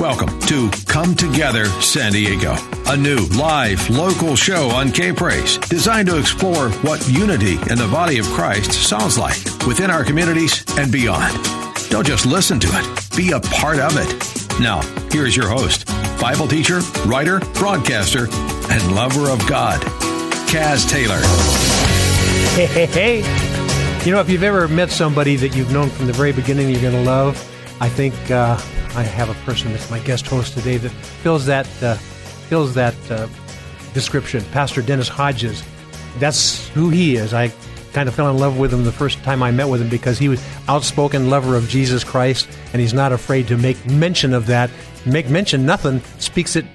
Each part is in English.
Welcome to Come Together San Diego, a new live local show on K Praise designed to explore what unity in the body of Christ sounds like within our communities and beyond. Don't just listen to it, be a part of it. Now, here's your host, Bible teacher, writer, broadcaster, and lover of God, Kaz Taylor. Hey, hey, hey. You know, if you've ever met somebody that you've known from the very beginning you're going to love, I think uh, I have a person that's my guest host today that fills that uh, fills that uh, description. Pastor Dennis Hodges. That's who he is. I kind of fell in love with him the first time I met with him because he was outspoken lover of Jesus Christ, and he's not afraid to make mention of that. Make mention nothing speaks it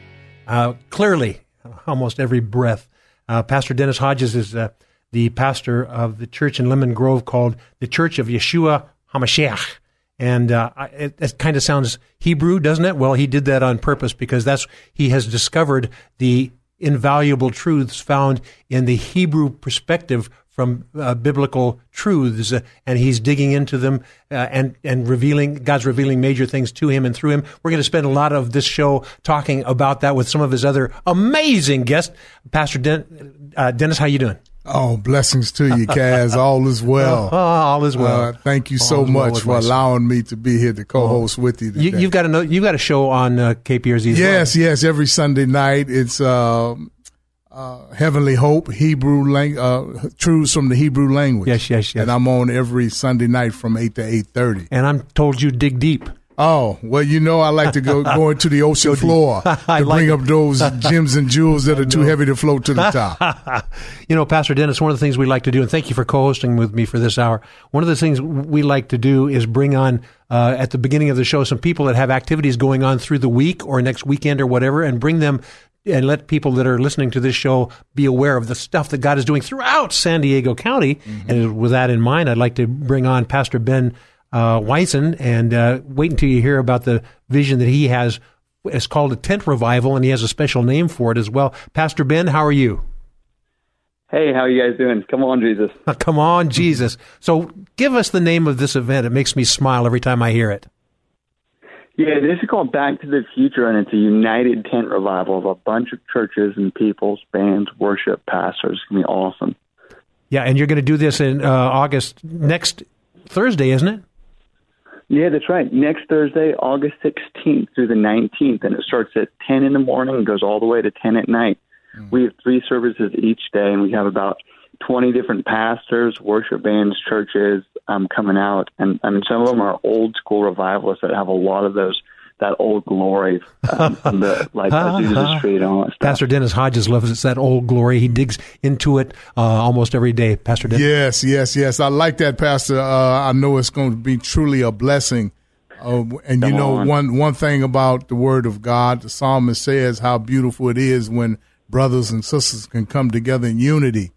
uh, clearly, almost every breath. Uh, pastor Dennis Hodges is uh, the pastor of the church in Lemon Grove called the Church of Yeshua Hamashiach. And uh, it, it kind of sounds Hebrew, doesn't it? Well, he did that on purpose because that's he has discovered the invaluable truths found in the Hebrew perspective from uh, biblical truths, uh, and he's digging into them uh, and and revealing God's revealing major things to him and through him. We're going to spend a lot of this show talking about that with some of his other amazing guests. Pastor Den- uh, Dennis, how you doing? Oh, blessings to you, Kaz. All is well. Oh, all is well. Uh, thank you All so is well much for allowing me to be here to co-host with you today. You, you've got a you've got a show on uh, KPRZ. As yes, yes. Every Sunday night, it's uh, uh, Heavenly Hope, Hebrew lang- uh, truths from the Hebrew language. Yes, yes, yes. And I'm on every Sunday night from eight to eight thirty. well. and I'm told you dig deep. Oh well, you know I like to go go into the ocean floor to like bring it. up those gems and jewels that are too heavy to float to the top. You know, Pastor Dennis, one of the things we like to do, and thank you for co-hosting with me for this hour. One of the things we like to do is bring on uh, at the beginning of the show some people that have activities going on through the week or next weekend or whatever, and bring them and let people that are listening to this show be aware of the stuff that God is doing throughout San Diego County. And with that in mind, I'd like to bring on Pastor Ben uh, Weisen and uh, wait until you hear about the vision that he has. It's called a tent revival, and he has a special name for it as well. Pastor Ben, how are you? Hey, how are you guys doing? Come on, Jesus. Come on, Jesus. So give us the name of this event. It makes me smile every time I hear it. Yeah, this is called Back to the Future, and it's a united tent revival of a bunch of churches and peoples, bands, worship, pastors. It's going to be awesome. Yeah, and you're going to do this in uh, August next Thursday, isn't it? Yeah, that's right. Next Thursday, August 16th through the 19th, and it starts at 10 in the morning and goes all the way to 10 at night. We have three services each day, and we have about 20 different pastors, worship bands, churches um, coming out, and, and some of them are old school revivalists that have a lot of those that old glory, um, from the like Azusa Street and all that stuff. Pastor Dennis Hodges loves. It's that old glory. He digs into it uh, almost every day. Pastor Dennis. Yes, yes, yes. I like that, Pastor. Uh, I know it's going to be truly a blessing. Uh, and you know, on. one one thing about the Word of God, the psalmist says how beautiful it is when brothers and sisters can come together in unity.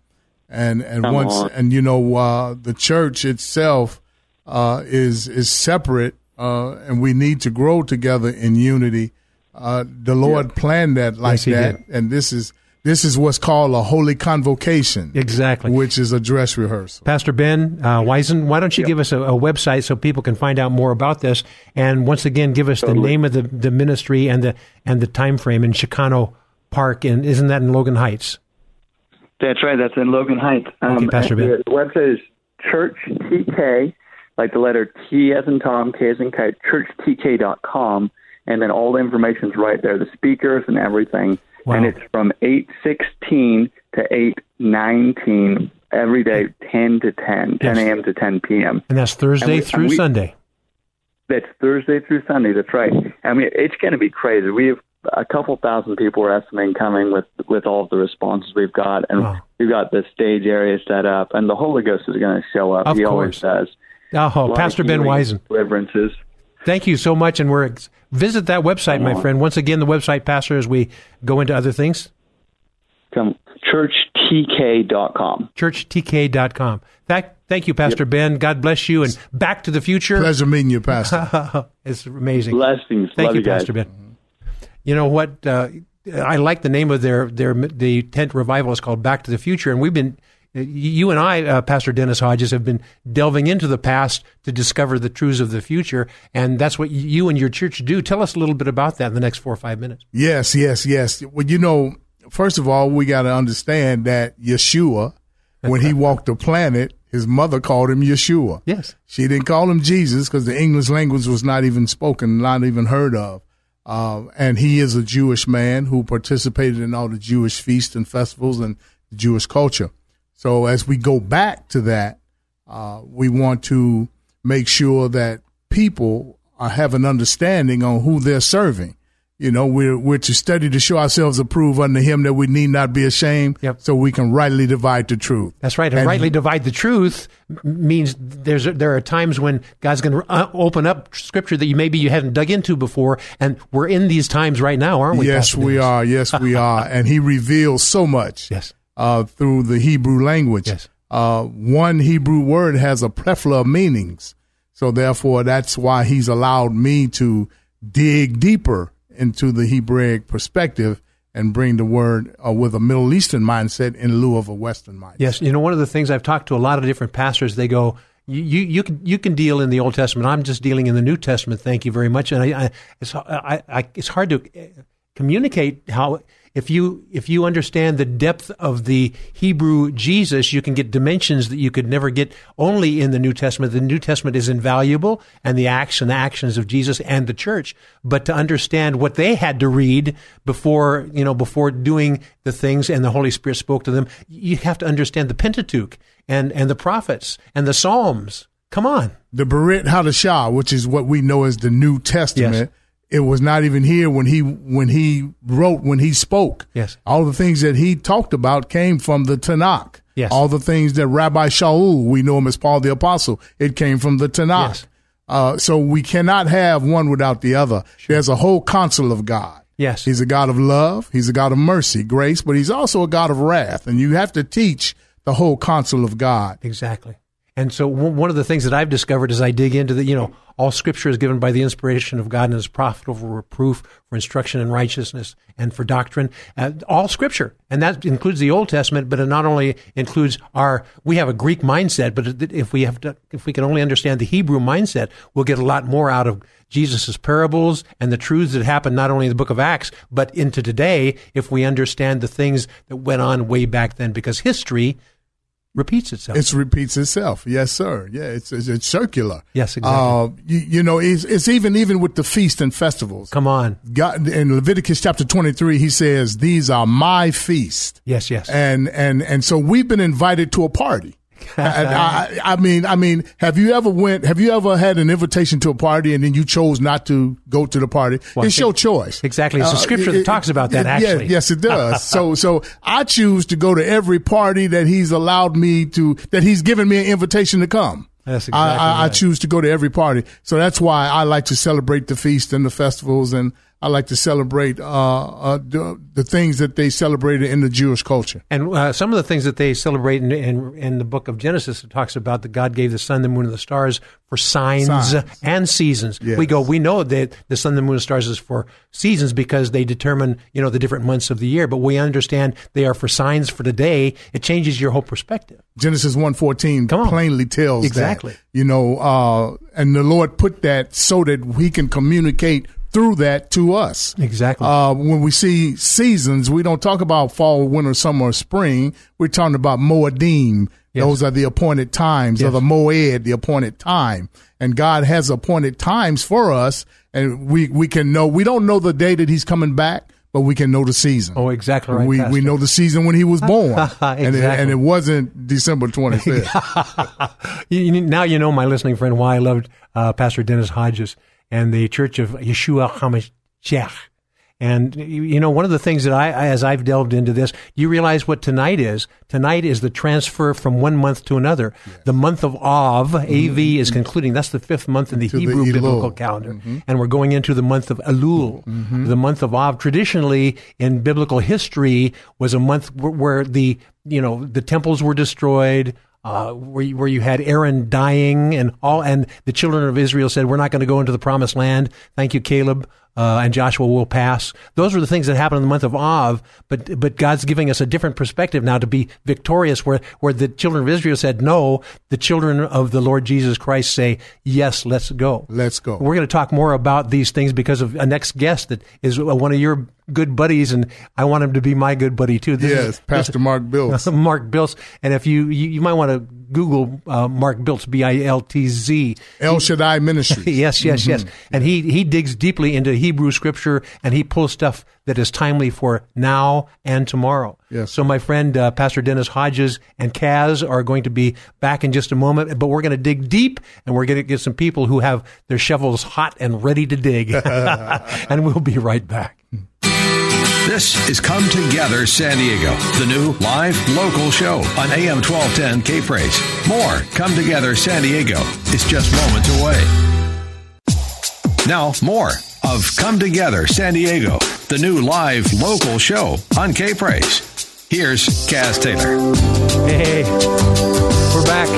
And and Come once on. and you know uh, the church itself uh, is is separate, uh, and we need to grow together in unity. Uh, the Lord planned that like Yes, that, did. and this is this is what's called a holy convocation Exactly. which is a dress rehearsal. Pastor Ben uh, Weisen, why don't you give us a, a website so people can find out more about this? And once again, give us the name of the, the ministry and the and the time frame in Chicano Park, and isn't that in Logan Heights? That's right. That's in Logan Heights. Um, Okay, Pastor Ben. The website is Church TK, like the letter T as in Tom, K as in kite, churchtk.com, and then all the information's right there, the speakers and everything. Wow. And it's from 8:16 to 8:19 every day, 10 to 10, 10 Yes. a.m. to 10 p.m. And that's Thursday we- through we- Sunday. That's Thursday through Sunday. That's right. I mean, it's going to be crazy. We have a couple thousand people are estimating coming with with all of the responses we've got, and Wow. we've got the stage area set up, and the Holy Ghost is going to show up. Of he course. always does. Oh, Pastor Ben Wisen. Reverences. Thank you so much. And we're visit that website, my friend. Once again, the website, Pastor, as we go into other things. Come churchtk.com. Churchtk.com. Thank, thank you, Pastor yep. Ben. God bless you. And back to the future. Pleasure meeting you, Pastor. it's amazing. Blessings. Thank Love you, you Pastor Ben. You know what? Uh, I like the name of their their the tent revival is called Back to the Future, and we've been you and I, uh, Pastor Dennis Hodges, have been delving into the past to discover the truths of the future, and that's what you and your church do. Tell us a little bit about that in the next four or five minutes. Yes, yes, yes. Well, you know, first of all, we got to understand that Yeshua, when he walked the planet, his mother called him Yeshua. Yes, she didn't call him Jesus because the English language was not even spoken, not even heard of. Uh, and he is a Jewish man who participated in all the Jewish feasts and festivals and Jewish culture. So as we go back to that, uh, we want to make sure that people are, have an understanding on who they're serving. You know, we're we're to study to show ourselves approved unto Him that we need not be ashamed, yep. so we can rightly divide the truth. That's right, and, and rightly divide the truth means there's there are times when God's going to uh, open up Scripture that you maybe you haven't dug into before, and we're in these times right now, aren't we? Yes, we are. Yes, we are, and He reveals so much. Yes, uh, through the Hebrew language. Yes. Uh, one Hebrew word has a plethora of meanings, so therefore that's why He's allowed me to dig deeper into the Hebraic perspective and bring the word uh, with a Middle Eastern mindset in lieu of a Western mindset. Yes, you know, one of the things I've talked to a lot of different pastors, they go, you, you, you can you can deal in the Old Testament. I'm just dealing in the New Testament. Thank you very much. And I, I it's I, I, it's hard to communicate how if you if you understand the depth of the Hebrew Jesus, you can get dimensions that you could never get only in the New Testament. The New Testament is invaluable, and the acts and the actions of Jesus and the church. But to understand what they had to read before you know before doing the things, and the Holy Spirit spoke to them, you have to understand the Pentateuch and and the prophets and the Psalms. Come on, the Berit Hadashah, which is what we know as the New Testament. Yes it was not even here when he when he wrote when he spoke. Yes, all the things that he talked about came from the Tanakh. Yes, all the things that Rabbi Shaul, we know him as Paul the Apostle, it came from the Tanakh. Yes. Uh, so we cannot have one without the other. Sure. There's a whole counsel of God. Yes, he's a God of love. He's a God of mercy, grace, but he's also a God of wrath, and you have to teach the whole counsel of God. Exactly. And so one of the things that I've discovered as I dig into the, you know, all scripture is given by the inspiration of God and is profitable for reproof, for instruction in righteousness, and for doctrine. Uh, all scripture. And that includes the Old Testament, but it not only includes our, we have a Greek mindset, but if we have to, if we can only understand the Hebrew mindset, we'll get a lot more out of Jesus' parables and the truths that happen not only in the book of Acts, but into today if we understand the things that went on way back then, because history repeats itself. It repeats itself. Yes, sir. Yeah, it's it's, it's circular. Yes, exactly. Uh, you, you, know, it's, it's even even with the feast and festivals. Come on. God in Leviticus chapter twenty three, he says, "These are my feast." Yes, yes. And and and so we've been invited to a party. I, I, mean, I mean, have you ever went? Have you ever had an invitation to a party and then you chose not to go to the party? Well, it's your choice. Exactly. It's a uh, scripture uh, that talks about that. Actually, yeah, yes, it does. so, so I choose to go to every party that he's allowed me to, that he's given me an invitation to come. That's exactly I, I, right. I choose to go to every party. So that's why I like to celebrate the feast and the festivals and I like to celebrate uh, uh, the, the, things that they celebrated in the Jewish culture. And uh, some of the things that they celebrate in, in, in, the book of Genesis, it talks about that God gave the sun, the moon, and the stars for signs, signs. and seasons. Yes. We go, we know that the sun, the moon, and stars is for seasons because they determine, you know, the different months of the year. But we understand they are for signs for today. It changes your whole perspective. Genesis 1.14 plainly tells exactly. That, you know, uh, and the Lord put that so that we can communicate through that to us. Exactly. Uh, when we see seasons, we don't talk about fall, winter, summer, or spring. We're talking about Moedim. Yes. Those are the appointed times, yes. or the Moed, the appointed time. And God has appointed times for us, and we, we can know. We don't know the day that He's coming back, but we can know the season. Oh, exactly right. We Pastor. we know the season when he was born, exactly. and, it, and it wasn't December twenty fifth. now you know, my listening friend, why I loved uh, Pastor Dennis Hodges and the Church of Yeshua HaMashiach. And you know, one of the things that I, as I've delved into this, you realize what tonight is. Tonight is the transfer from one month to another. Yes. The month of Av, mm-hmm. AV, is concluding. That's the fifth month in the to Hebrew the biblical calendar, mm-hmm. and we're going into the month of Elul. Mm-hmm. The month of Av, traditionally in biblical history, was a month where the you know the temples were destroyed uh, where you, where you had Aaron dying and all, and the children of Israel said, "We're not going to go into the promised land." Thank you, Caleb uh, and Joshua will pass. Those were the things that happened in the month of Av, but but God's giving us a different perspective now to be victorious. Where where the children of Israel said no, the children of the Lord Jesus Christ say yes. Let's go. Let's go. We're going to talk more about these things because of a next guest that is one of your good buddies, and I want him to be my good buddy too. This yes, is, Pastor Mark Biltz. Mark Biltz, and if you you, you might want to Google uh, Mark Biltz, B I L T Z. El Shaddai Ministry. yes, yes, mm-hmm. yes. And he he digs deeply into Hebrew scripture, and he pulls stuff that is timely for now and tomorrow. Yes. So my friend uh, Pastor Dennis Hodges and Kaz are going to be back in just a moment, but we're going to dig deep, and we're going to get some people who have their shovels hot and ready to dig, and we'll be right back. This is Come Together San Diego, the new live local show on AM 1210 K Praise. More Come Together San Diego is just moments away. Now, more of Come Together San Diego, the new live local show on K Praise. Here's Kaz Taylor. Hey, we're back.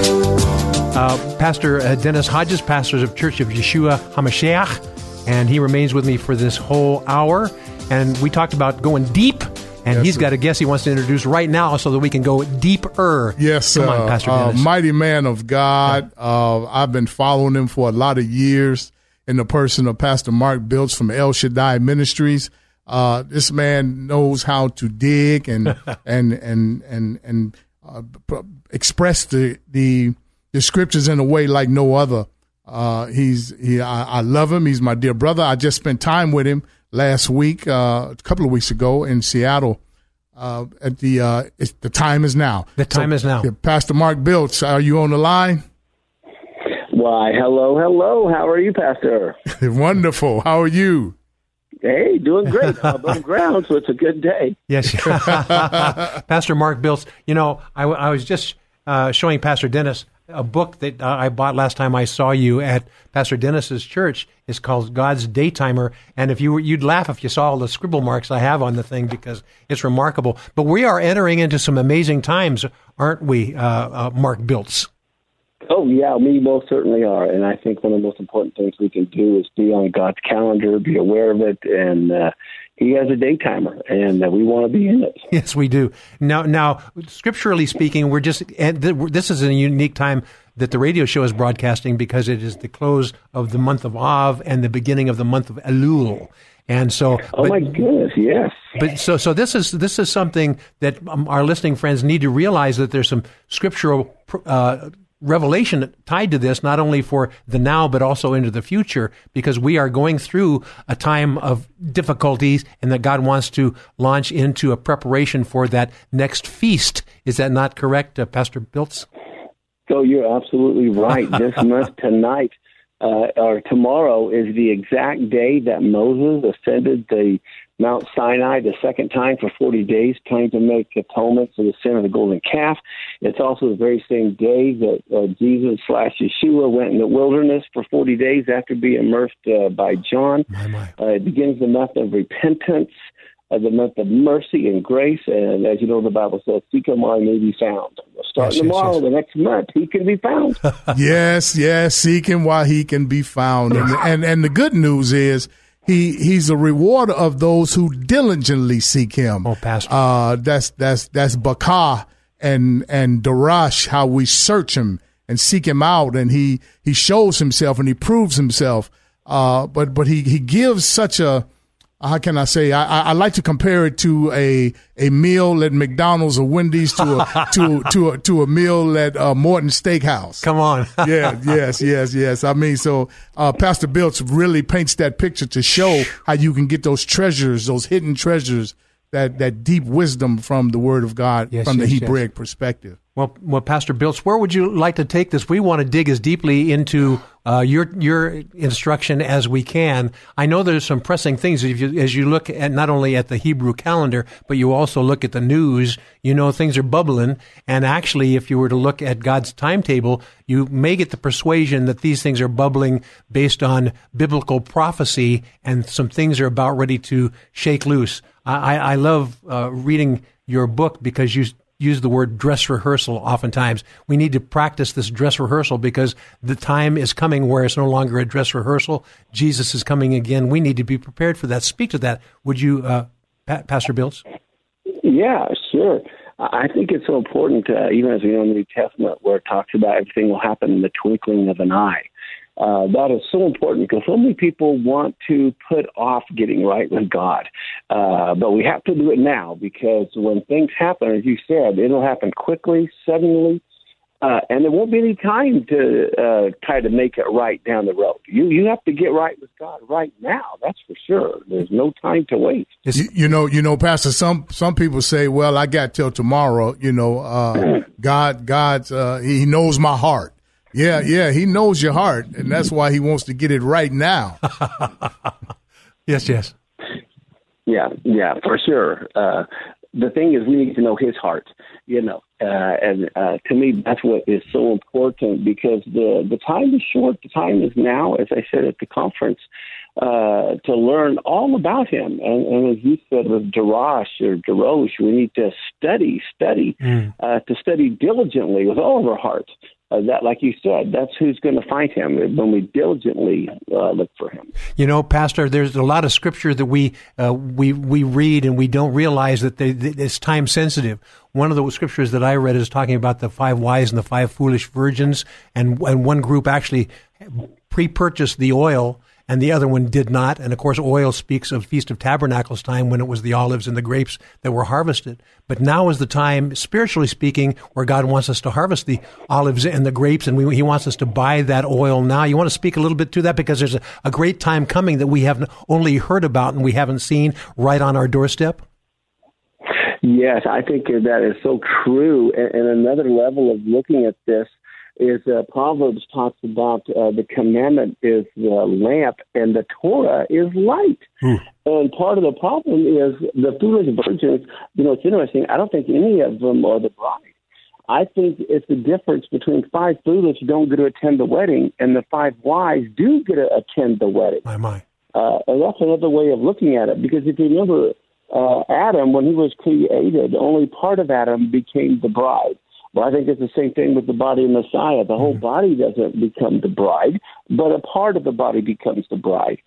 Uh, Pastor uh, Dennis Hodges, pastor of Church of Yeshua HaMashiach, and he remains with me for this whole hour and we talked about going deep. And yes, he's got a guest he wants to introduce right now so that we can go deeper. Yes, Come on, uh, Pastor uh, mighty man of God. Yeah. Uh, I've been following him for a lot of years in the person of Pastor Mark Biltz from El Shaddai Ministries. Uh, this man knows how to dig and and and and and uh, express the, the the scriptures in a way like no other. Uh, he's he I, I, love him. He's my dear brother. I just spent time with him last week, uh, a couple of weeks ago in Seattle. Uh, at the uh, the time is now. The time so, is now. Pastor Mark Biltz, are you on the line? Why, hello, hello. How are you, Pastor? Wonderful. How are you? Hey, doing great. above ground, so it's a good day. Yes, Pastor Mark Biltz. You know, I, I was just uh, showing Pastor Dennis a book that I bought last time I saw you at Pastor Dennis's church is called God's Daytimer, and if you were, you'd laugh if you saw all the scribble marks I have on the thing because it's remarkable. But we are entering into some amazing times, aren't we, uh, uh, Mark Biltz? Oh yeah, we most certainly are, and I think one of the most important things we can do is be on God's calendar, be aware of it, and uh, he has a day timer, and uh, we want to be in it. Yes, we do. Now, now, scripturally speaking, we're just and this is a unique time that the radio show is broadcasting because it is the close of the month of Av and the beginning of the month of Elul. And so, oh but, my goodness, yes. But so, so this is this is something that um, our listening friends need to realize that there's some scriptural uh, revelation tied to this, not only for the now, but also into the future, because we are going through a time of difficulties and that God wants to launch into a preparation for that next feast. Is that not correct, uh, Pastor Biltz? So you're absolutely right. this month, tonight, uh, or tomorrow is the exact day that Moses ascended the Mount Sinai the second time for 40 days, trying to make atonement for the sin of the golden calf. It's also the very same day that uh, Jesus slash Yeshua went in the wilderness for 40 days after being immersed uh, by John. My, my. Uh, it begins the month of repentance, uh, the month of mercy and grace. And as you know, the Bible says, seek him while he may be found. Starting yes, tomorrow, yes, yes. the next month, he can be found. yes, yes, seek him while he can be found. And, and, and the good news is, he he's a rewarder of those who diligently seek him. Oh, Pastor. Uh, that's that's that's Bakah and and Darash, how we search him and seek him out, and he he shows himself and he proves himself. Uh, but but he he gives such a how can I say? I, I like to compare it to a a meal at McDonald's or Wendy's to a to to a, to a meal at uh, Morton Steakhouse. Come on, yeah, yes, yes, yes. I mean, so uh, Pastor Biltz really paints that picture to show how you can get those treasures, those hidden treasures, that that deep wisdom from the Word of God, yes, from yes, the Hebraic yes. perspective. Well, well, Pastor Biltz, where would you like to take this? We want to dig as deeply into uh, your your instruction as we can. I know there's some pressing things as you, as you look at not only at the Hebrew calendar, but you also look at the news. You know things are bubbling, and actually, if you were to look at God's timetable, you may get the persuasion that these things are bubbling based on biblical prophecy, and some things are about ready to shake loose. I, I love uh, reading your book because you use the word dress rehearsal oftentimes. We need to practice this dress rehearsal because the time is coming where it's no longer a dress rehearsal. Jesus is coming again. We need to be prepared for that. Speak to that. Would you, uh, pa- Pastor Biltz? Yeah, sure. I think it's so important, uh, even as we know in the New Testament, where it talks about everything will happen in the twinkling of an eye. Uh, that is so important because so many people want to put off getting right with God. Uh, but we have to do it now because when things happen, as you said, it'll happen quickly, suddenly, uh, and there won't be any time to uh, try to make it right down the road. You you have to get right with God right now. That's for sure. There's no time to wait. You, you know, you know, Pastor. Some some people say, "Well, I got till tomorrow." You know, uh, God, God, uh, He knows my heart. Yeah, yeah, He knows your heart, and that's why He wants to get it right now. yes, yes. Yeah, yeah, for sure. Uh, the thing is, we need to know His heart. You know, uh, and uh, to me, that's what is so important because the the time is short. The time is now, as I said at the conference, uh, to learn all about him. And, and as you said with Darash or Darosh, we need to study, study, mm. uh, to study diligently with all of our hearts uh, that, like you said, that's who's going to find him when we diligently uh, look for him. You know, Pastor, there's a lot of scripture that we uh, we we read and we don't realize that they, it's time sensitive. One of the scriptures that I read is talking about the five wise and the five foolish virgins, and and one group actually pre-purchased the oil and the other one did not. And of course, oil speaks of Feast of Tabernacles time when it was the olives and the grapes that were harvested. But now is the time, spiritually speaking, where God wants us to harvest the olives and the grapes, and we, He wants us to buy that oil now. You want to speak a little bit to that because there's a, a great time coming that we have only heard about and we haven't seen right on our doorstep. Yes, I think that is so true. And, and another level of looking at this is uh, Proverbs talks about uh, the commandment is the lamp and the Torah is light. Hmm. And part of the problem is the foolish virgins. You know, it's interesting. I don't think any of them are the bride. I think it's the difference between five foolish who don't get to attend the wedding and the five wise do get to attend the wedding. My, my. Uh, and that's another way of looking at it because if you remember, uh, Adam, when he was created, only part of Adam became the bride. Well, I think it's the same thing with the body of Messiah. The whole mm-hmm. body doesn't become the bride, but a part of the body becomes the bride.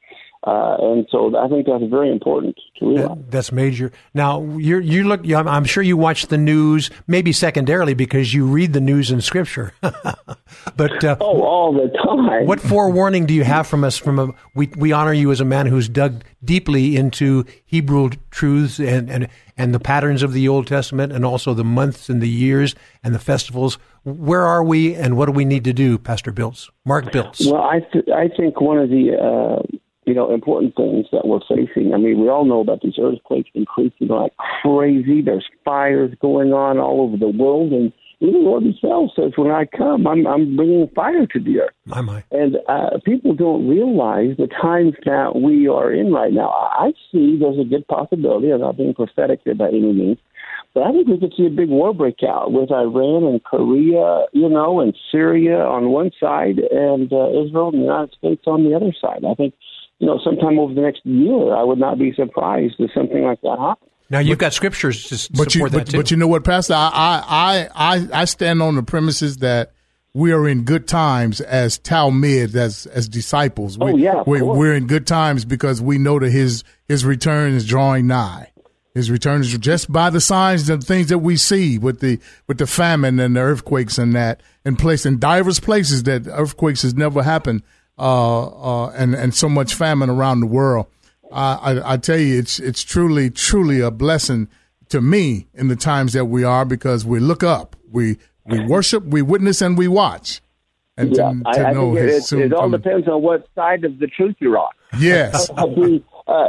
Uh, and so I think that's very important to realize. That, that's major. Now you you look. I'm sure you watch the news, maybe secondarily because you read the news in Scripture. but uh, oh, all the time. What forewarning do you have from us? From a, we we honor you as a man who's dug deeply into Hebrew truths and and and the patterns of the Old Testament, and also the months and the years and the festivals. Where are we, and what do we need to do, Pastor Biltz? Mark Biltz. Well, I th- I think one of the uh, you know, important things that we're facing. I mean, we all know about these earthquakes increasing like crazy. There's fires going on all over the world, and even the Lord Himself says, "When I come, I'm I'm bringing fire to the earth." My my. And uh, people don't realize the times that we are in right now. I see there's a good possibility. I'm not being prophetic here by any means. But I think we could see a big war break out with Iran and Korea, you know, and Syria on one side, and uh, Israel and the United States on the other side. I think you know, sometime over the next year, I would not be surprised if something like that happens. Now you've got scriptures to but support you, but, that too. But you know what, Pastor? I, I, I, I stand on the premises that we are in good times as Talmud, as as disciples. Oh, we, oh yeah, we, we're in good times because we know that his his return is drawing nigh. His return is just by the signs and things that we see with the with the famine and the earthquakes and that in place in diverse places that earthquakes has never happened uh, uh, and and so much famine around the world. I, I tell you, it's it's truly truly a blessing to me in the times that we are because we look up, we we worship, we witness, and we watch. And yeah, to, to I, I think it, it, it all depends on what side of the truth you're on. Yes. uh,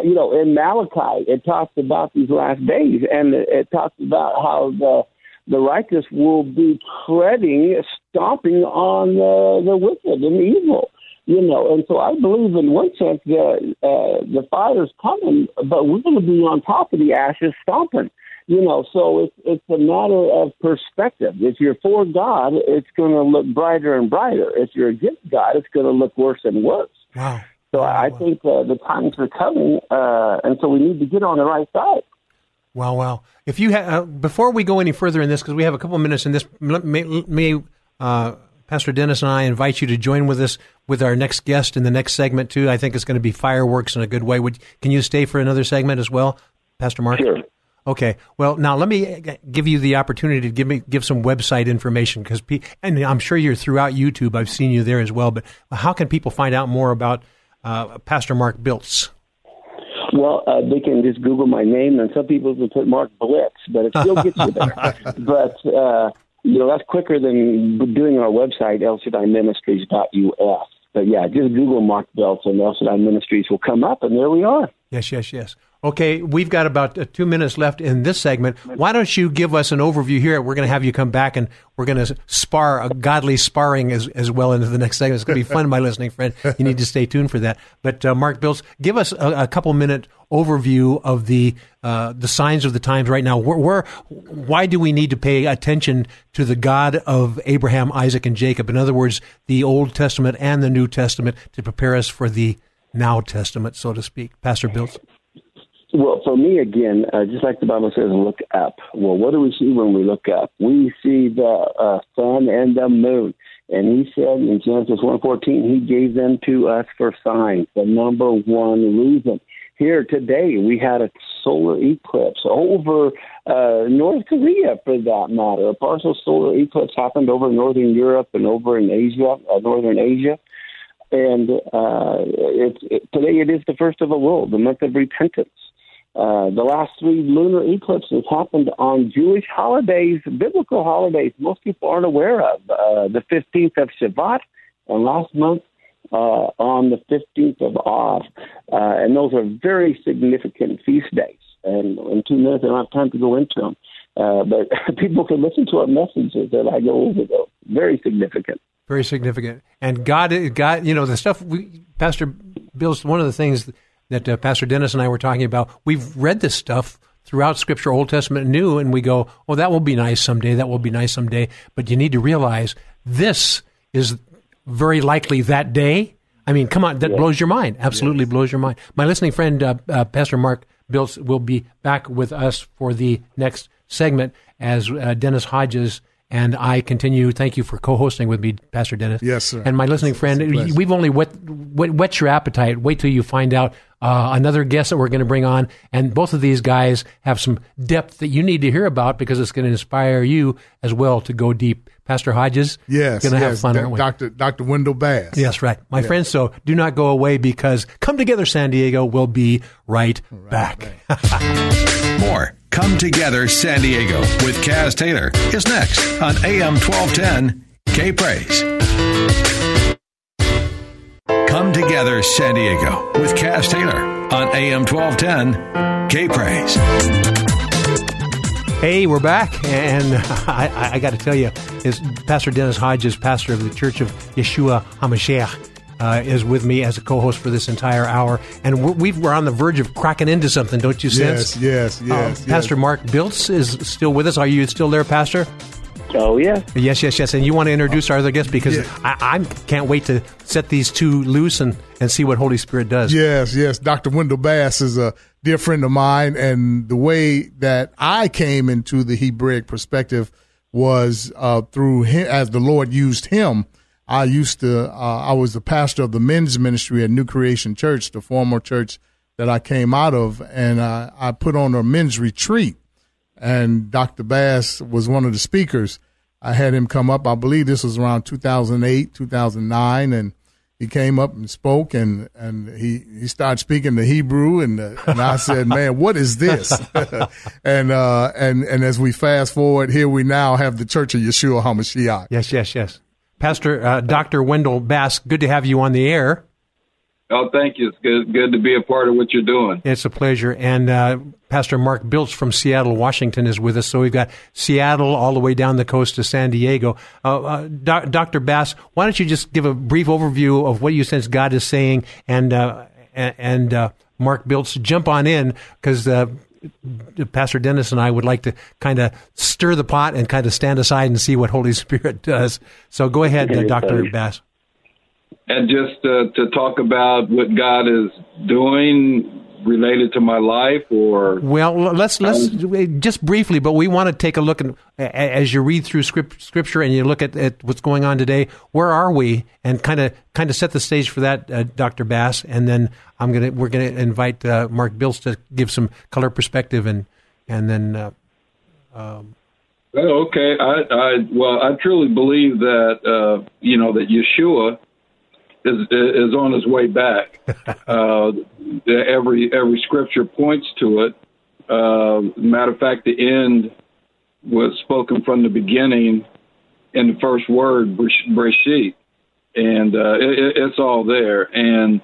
you know, in Malachi, it talks about these last days, and it, it talks about how the the righteous will be treading, stomping on the, the wicked and evil. You know, and so I believe in one sense that uh, the fire's coming, but we're going to be on top of the ashes stomping. You know, so it's it's a matter of perspective. If you're for God, it's going to look brighter and brighter. If you're against God, it's going to look worse and worse. Wow. So I think uh, the times are coming, uh, and so we need to get on the right side. Wow, wow. If you ha- uh, before we go any further in this, because we have a couple of minutes in this, may, may uh, Pastor Dennis and I invite you to join with us with our next guest in the next segment too. I think it's going to be fireworks in a good way. Would can you stay for another segment as well, Pastor Mark? Sure. Okay. Well, now let me give you the opportunity to give me give some website information because, and I'm sure you're throughout YouTube. I've seen you there as well. But how can people find out more about uh, Pastor Mark Biltz? Well, uh, they can just Google my name, and some people will put Mark Blitz, but it still gets you there. but uh, you know that's quicker than doing our website, elshaddaiministries.us. But yeah, just Google Mark Biltz, and El Ministries will come up, and there we are. Yes, yes, yes. Okay, we've got about uh, two minutes left in this segment. Why don't you give us an overview here? We're going to have you come back and we're going to spar a godly sparring as, as well into the next segment. It's going to be fun, my listening friend. You need to stay tuned for that. But uh, Mark Biltz, give us a, a, couple minute overview of the uh, the signs of the times right now. Why do we need to pay attention to the God of Abraham, Isaac, and Jacob? In other words, the Old Testament and the New Testament to prepare us for the Now Testament, so to speak. Pastor Biltz. Well, for me, again, uh, just like the Bible says, look up. Well, what do we see when we look up? We see the uh, sun and the moon. And he said in Genesis 1.14, he gave them to us for signs, the number one reason. Here today, we had a solar eclipse over uh, North Korea, for that matter. A partial solar eclipse happened over northern Europe and over in Asia, uh, northern Asia. And uh, it, today it is the first of a world, the month of repentance. Uh, the last three lunar eclipses happened on Jewish holidays, biblical holidays most people aren't aware of. Uh, the 15th of Shevat, and last month uh, on the 15th of Av. Uh, and those are very significant feast days. And in two minutes, I don't have time to go into them. Uh, but people can listen to our messages that I go over those. Very significant. Very significant. And God, God, you know, the stuff we, Pastor Biltz one of the things that uh, Pastor Dennis and I were talking about. We've read this stuff throughout Scripture, Old Testament and New, and we go, "Oh, that will be nice someday. That will be nice someday." But you need to realize this is very likely that day. I mean, come on, that yes. blows your mind. Absolutely yes. blows your mind. My listening friend, uh, uh, Pastor Mark Biltz, will be back with us for the next segment as uh, Dennis Hodges and I continue. Thank you for co-hosting with me, Pastor Dennis. Yes, sir. And my listening friend, we've only whet, whet, whet, your appetite. Wait till you find out uh, another guest that we're going to bring on, and both of these guys have some depth that you need to hear about because it's going to inspire you as well to go deep. Pastor Hodges, yes, going to yes, have fun, aren't we? Doctor Doctor Wendell Bass. Yes, right, my yes. friends. So do not go away because Come Together San Diego We'll be right, right back. Right. Come Together San Diego with Kaz Taylor is next on AM 1210 K Praise. Come Together San Diego with Kaz Taylor on AM 1210 K Praise. Hey, we're back, and I, I got to tell you, is Pastor Dennis Hodges, pastor of the Church of Yeshua HaMashiach uh, is with me as a co-host for this entire hour, and we're, we are on the verge of cracking into something. Don't you sense? Yes, yes, yes. Uh, yes. Pastor Mark Biltz is still with us. Are you still there, Pastor? Oh yeah. Yes, yes, yes. And you want to introduce our other guest because yeah. I, I can't wait to set these two loose and, and see what Holy Spirit does. Yes, yes. Dr. Wendell Bass is a dear friend of mine, and the way that I came into the Hebraic perspective was uh, through him, as the Lord used him I used to, uh, I was the pastor of the men's ministry at New Creation Church, the former church that I came out of, and I, I put on a men's retreat. And Dr. Bass was one of the speakers. I had him come up. I believe this was around 2008, 2009, and he came up and spoke, and and he he started speaking the Hebrew, and uh, and I said, "Man, what is this?" and uh, and and as we fast forward, here we now have the Church of Yeshua Hamashiach. Yes, yes, yes. Pastor uh, Dr. Wendell Bass, good to have you on the air. Oh, thank you. It's good, good to be a part of what you're doing. It's a pleasure. And uh, Pastor Mark Biltz from Seattle, Washington, is with us. So we've got Seattle all the way down the coast to San Diego. Uh, uh, Dr. Bass, why don't you just give a brief overview of what you sense God is saying, and uh, and uh, Mark Biltz, jump on in because. Uh, Pastor Dennis and I would like to kind of stir the pot and kind of stand aside and see what Holy Spirit does. So go ahead, Dr. Bass and just uh, to talk about what God is doing related to my life or well let's let's um, just briefly but we want to take a look at as you read through script, scripture and you look at, at, what's going on today where are we? And kind of kind of set the stage for that uh, dr bass and then i'm gonna we're gonna invite uh, mark biltz to give some color perspective and and then uh, um, oh, okay. I, I well i truly believe that uh, you know that yeshua is is on his way back. uh, every every scripture points to it. Uh, matter of fact, the end was spoken from the beginning in the first word, Breshit, and uh, it, it's all there. And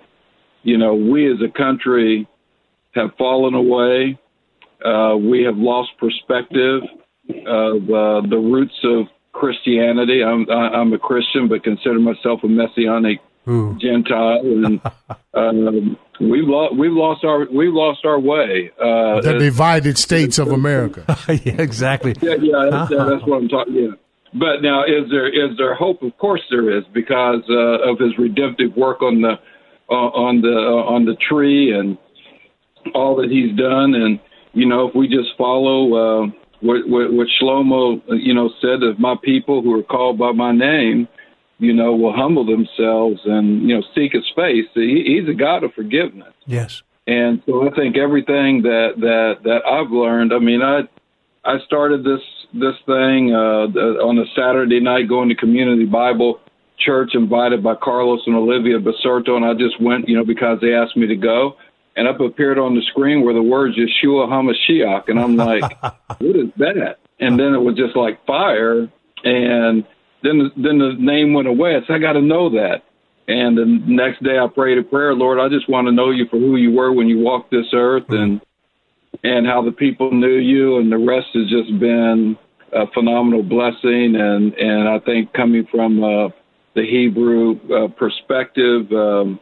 you know, we as a country have fallen away. Uh, we have lost perspective of uh, the roots of Christianity. I'm I'm a Christian, but consider myself a messianic Ooh. Gentile, and um, we've lost we've lost our we've lost our way. Uh, the divided states of America. yeah, exactly. Yeah, yeah, that's, uh, that's what I'm talking. Yeah. But now, is there is there hope? Of course, there is because uh, of his redemptive work on the uh, on the uh, on the tree and all that he's done. And you know, if we just follow uh, what, what what Shlomo you know said of my people who are called by my name, you know, will humble themselves and, you know, seek his face. He, he's a God of forgiveness. Yes. And so I think everything that, that, that I've learned, I mean, I, I started this, this thing, uh, on a Saturday night going to community Bible church invited by Carlos and Olivia Baserto. And I just went, you know, because they asked me to go and up appeared on the screen were the words Yeshua HaMashiach. And I'm like, what is that? And then it was just like fire. And, then then the name went away. I said, I got to know that. And the next day I prayed a prayer, Lord, I just want to know you for who you were when you walked this earth and and how the people knew you and the rest has just been a phenomenal blessing and and I think coming from uh, the Hebrew uh, perspective um,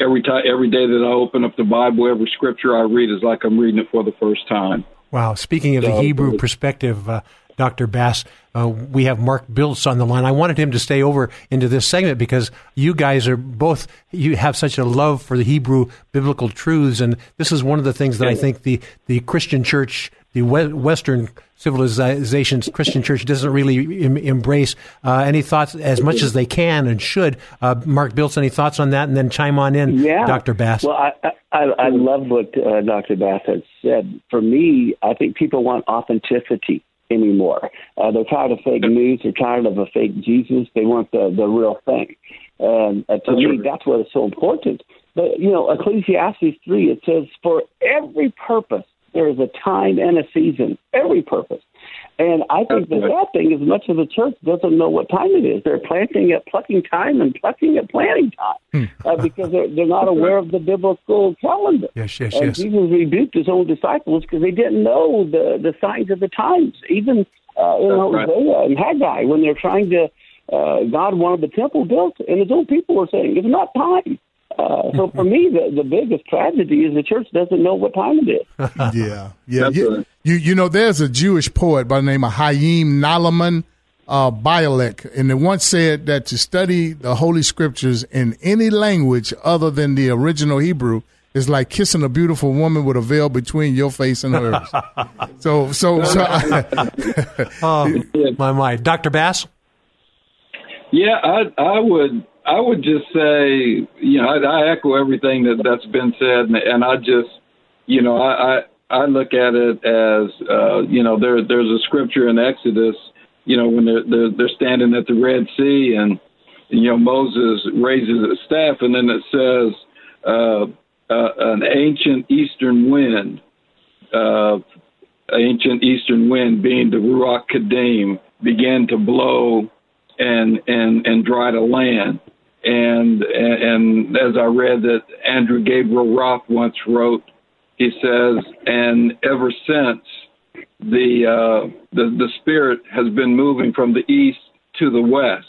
every time every day that I open up the Bible every scripture I read is like I'm reading it for the first time. Wow, speaking of so, the Hebrew perspective uh, Dr. Bass. Uh, we have Mark Biltz on the line. I wanted him to stay over into this segment because you guys are both, you have such a love for the Hebrew biblical truths. And this is one of the things that I think the, the Christian church, the Western civilization's Christian church doesn't really em- embrace. Uh, any thoughts, as much as they can and should? Uh, Mark Biltz, any thoughts on that? And then chime on in, yeah. Dr. Bass. Well, I, I, I love what uh, Dr. Bass has said. For me, I think people want authenticity anymore. Uh, they're tired of fake news. They're tired of a fake Jesus. They want the the real thing. And uh, to me, that's what is so important. But you know, Ecclesiastes three it says, "For every purpose there is a time and a season. Every purpose." And I think the sad thing is, much of the church doesn't know what time it is. They're planting at plucking time and plucking at planting time hmm. uh, because they're, they're not aware of the biblical calendar. Yes, yes, and yes. Jesus rebuked his own disciples because they didn't know the, the signs of the times. Even uh, in Hosea right. and Haggai, when they're trying to, uh, God wanted the temple built, and his own people were saying, it's not time. Uh, so for me, the, the biggest tragedy is the church doesn't know what time it is. yeah, yeah. You, you, you know, there's a Jewish poet by the name of Chaim Nachman uh, Bialik, and they once said that to study the Holy Scriptures in any language other than the original Hebrew is like kissing a beautiful woman with a veil between your face and hers. so, so, so. oh, my, my. Dr. Bass? Yeah, I, I would I would just say, you know, I, I echo everything that that's been said, and, and I just, you know, I, I I look at it as, uh, you know, there there's a scripture in Exodus, you know, when they're they're, they're standing at the Red Sea, and, you know Moses raises his staff, and then it says, uh, uh, an ancient eastern wind, uh, ancient eastern wind being the Ruach Kadim, began to blow and and and dry the land And, and and as I read that Andrew Gabriel Roth once wrote, he says, and ever since the uh, the the spirit has been moving from the east to the west,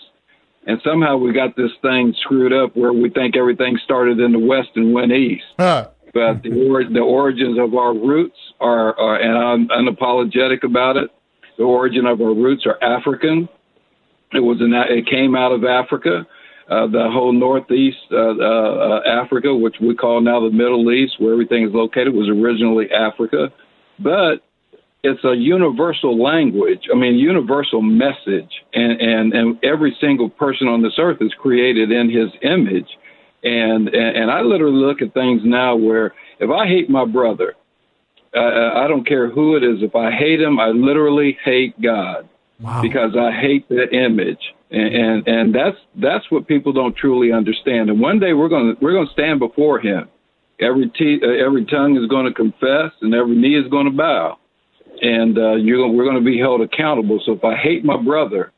and somehow we got this thing screwed up where we think everything started in the west and went east. Huh. But the or, the origins of our roots are, are, and I'm unapologetic about it. The origin of our roots are African. It was an, it came out of Africa. Uh, the whole northeast uh, uh, uh, Africa, which we call now the Middle East, where everything is located, was originally Africa. But it's a universal language. I mean, universal message, and and and every single person on this earth is created in His image, and and, and I literally look at things now where if I hate my brother, uh, I don't care who it is. If I hate him, I literally hate God Wow. because I hate that image, and, and and that's that's what people don't truly understand. And one day we're gonna we're gonna stand before Him. Every te- uh, every tongue is going to confess, and every knee is going to bow, and uh, you're we're going to be held accountable. So if I hate my brother,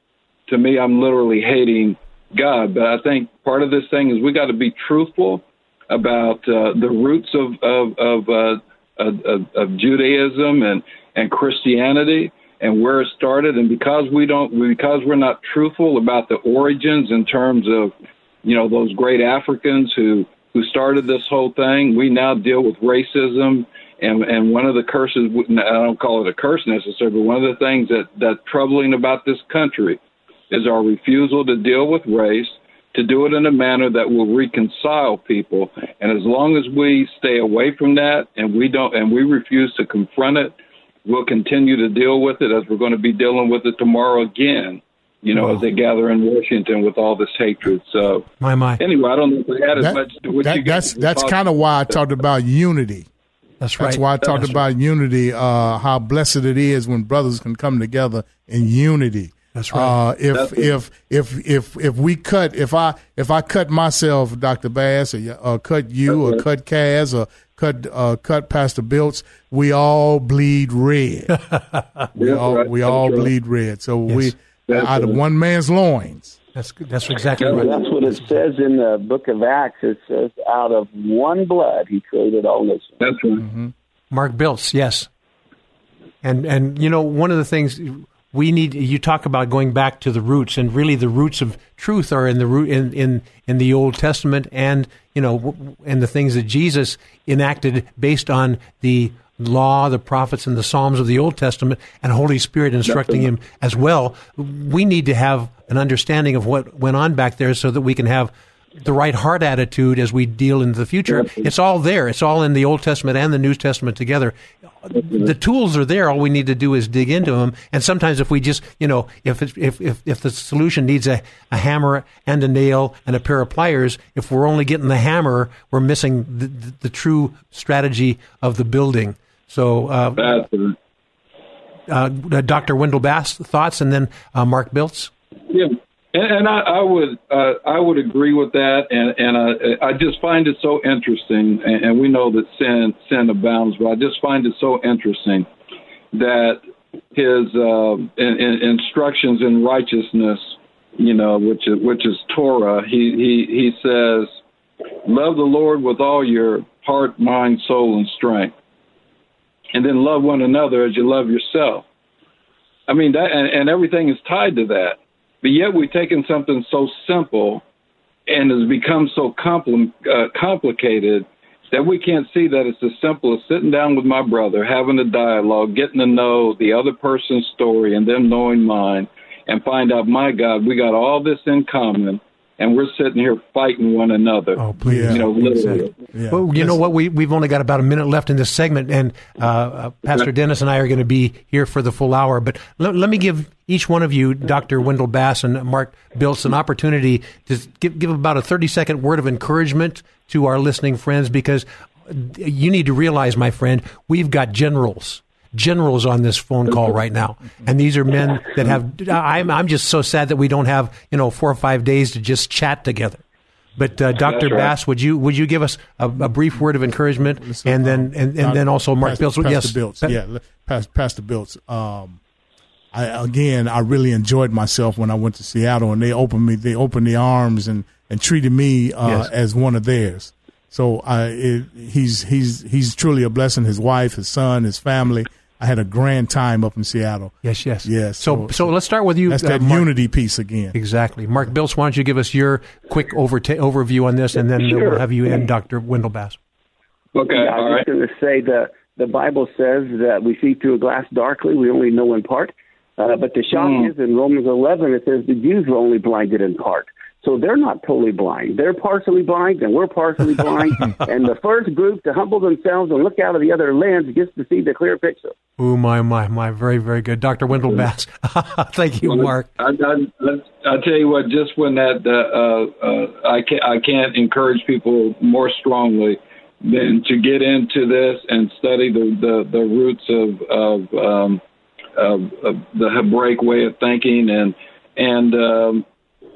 to me, I'm literally hating God. But I think part of this thing is we got to be truthful about uh, the roots of of of, uh, of, of Judaism and and Christianity and where it started. And because we don't, because we're not truthful about the origins in terms of, you know, those great Africans who who started this whole thing, we now deal with racism. And and one of the curses, I don't call it a curse necessarily, but one of the things that that's troubling about this country is our refusal to deal with race, to do it in a manner that will reconcile people. And as long as we stay away from that and we don't and we refuse to confront it, we'll continue to deal with it as we're going to be dealing with it tomorrow again. You know, as they gather in Washington with all this hatred. So, My my. anyway, I don't know if I had as That- much to what that- you that's that's kind of why I talked about unity. That's right. That's why I talked That's about unity. Uh, how blessed it is when brothers can come together in unity. That's right. Uh, if That's if if if if we cut if I if I cut myself, Doctor Bass, or, or cut you, or That's cut Kaz, or cut uh, cut Pastor Biltz, we all bleed red. we Yeah, all right. we That's all right. bleed red. So we That's out of one man's loins. That's that's exactly Yeah, right. That's what it says in the book of Acts. It says, out of one blood he created all nations. That's right. Mm-hmm. Mark Biltz, yes. And and you know one of the things we need you talk about going back to the roots and really the roots of truth are in the root in in in the Old Testament and you know and the things that Jesus enacted based on the law, the prophets and the Psalms of the Old Testament and Holy Spirit instructing him as well. We need to have an understanding of what went on back there so that we can have the right heart attitude as we deal into the future. It's all there. It's all in the Old Testament and the New Testament together. The tools are there. All we need to do is dig into them. And sometimes, if we just, you know, if if if if the solution needs a, a hammer and a nail and a pair of pliers, if we're only getting the hammer, we're missing the, the, the true strategy of the building. So, uh, uh, Dr. Wendell Bass, thoughts, and then uh, Mark Biltz. Yeah, and, and I, I would uh, I would agree with that, and and I, I just find it so interesting, and, and we know that sin sin abounds, but I just find it so interesting that his uh, in, in instructions in righteousness, you know, which is which is Torah. He he he says, "Love the Lord with all your heart, mind, soul, and strength." And then love one another as you love yourself. I mean that, and, and everything is tied to that. But yet we've taken something so simple and has become so compli- uh, complicated that we can't see that it's as simple as sitting down with my brother, having a dialogue, getting to know the other person's story, and them knowing mine, and find out, my God, we got all this in common, and we're sitting here fighting one another. Oh, please. Yeah. You know, literally. Yeah. Well, you know what? We we've only got about a minute left in this segment, and uh, uh, Pastor Dennis and I are going to be here for the full hour. But let, let me give each one of you, Dr. Wendell Bass and Mark Biltz, an opportunity to give give about a thirty second word of encouragement to our listening friends, because you need to realize, my friend, we've got generals. Generals on this phone call right now, and these are men that have. I'm I'm just so sad that we don't have you know four or five days to just chat together. But uh, Dr. right. Bass, would you would you give us a, a brief word of encouragement, and then and, and then also Mark Pastor, Biltz? Pastor Yes, Biltz. Pa- Yeah, le- Pastor, Pastor Biltz. Um, I again, I really enjoyed myself when I went to Seattle, and they opened me. They opened the arms and and treated me uh, Yes. as one of theirs. So I, it, he's he's he's truly a blessing. His wife, his son, his family. I had a grand time up in Seattle. Yes, yes, Yes. So, so, let's start with you. That's uh, that Mark. unity piece again. Exactly, Mark Biltz. Why don't you give us your quick overta- overview on this, and then Sure. we'll have you end Dr. Wendell Bass. Okay, Yeah, I all was right. just going to say the the Bible says that we see through a glass darkly, we only know in part. Uh, but the shock Hmm. is in Romans 11, it says the Jews were only blinded in part. So they're not totally blind. They're partially blind, and we're partially blind. and the first group to humble themselves and look out of the other lens gets to see the clear picture. Oh my, my, my! Very, very good, Dr. Wendell Bass. Thank you, Mark. I, I tell you what, just when that, uh, uh, I can't, I can't encourage people more strongly than to get into this and study the the, the roots of of, um, of of the Hebraic way of thinking and and um,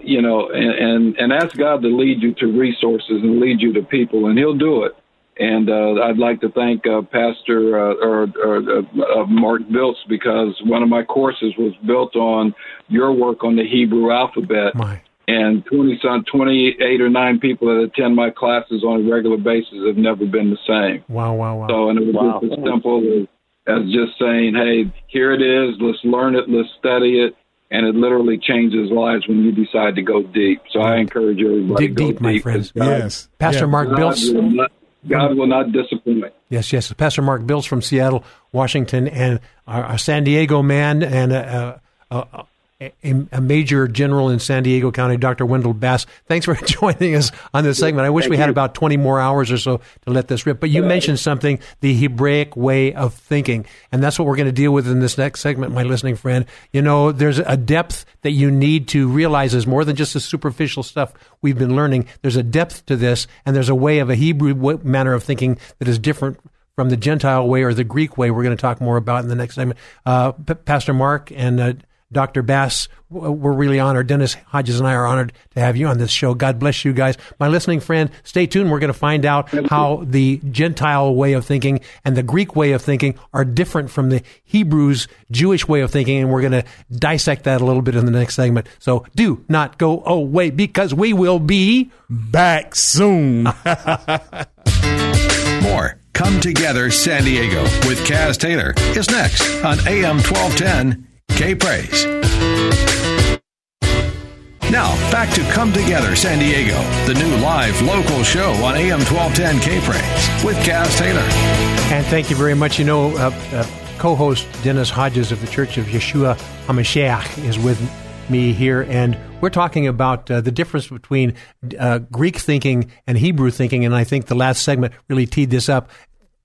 you know and, and and ask God to lead you to resources and lead you to people, and He'll do it. And uh, I'd like to thank uh, Pastor uh, or, or uh, uh, Mark Biltz because one of my courses was built on your work on the Hebrew alphabet. My. And 20 some 28 or 9 people that attend my classes on a regular basis have never been the same. Wow, wow, wow. So, and it was Wow. just as simple as, as just saying, hey, here it is, let's learn it, let's study it. And it literally changes lives when you decide to go deep. So I encourage everybody Dig to go deep, my friends. God- Yes. Pastor Yeah. Mark God Biltz. will, not, God will not disappoint. Yes, yes. Pastor Mark Biltz from Seattle, Washington, and our, a San Diego man and a, a, a, a, a major general in San Diego County, Dr. Wendell Bass. Thanks for joining us on this segment. I wish Thank we had you. about 20 more hours or so to let this rip. But you mentioned something, the Hebraic way of thinking. And that's what we're going to deal with in this next segment, my listening friend. You know, there's a depth that you need to realize is more than just the superficial stuff we've been learning. There's a depth to this, and there's a way of a Hebrew manner of thinking that is different from the Gentile way or the Greek way. We're going to talk more about in the next segment. Uh, P- Pastor Mark and uh, Dr. Bass, uh, we're really honored. Dennis Hodges and I are honored to have you on this show. God bless you guys. My listening friend, stay tuned. We're going to find out how the Gentile way of thinking and the Greek way of thinking are different from the Hebrews Jewish way of thinking, and we're going to dissect that a little bit in the next segment. So do not go away because we will be Back soon. More Come Together San Diego with Kaz Taylor is next on AM 1210 K Praise. Now, back to Come Together San Diego, the new live local show on AM 1210 K Praise with Kaz Taylor. And thank you very much. You know, uh, uh, co-host Dennis Hodges of the Church of Yeshua HaMashiach is with me here, and we're talking about uh, the difference between uh, Greek thinking and Hebrew thinking. And I think the last segment really teed this up.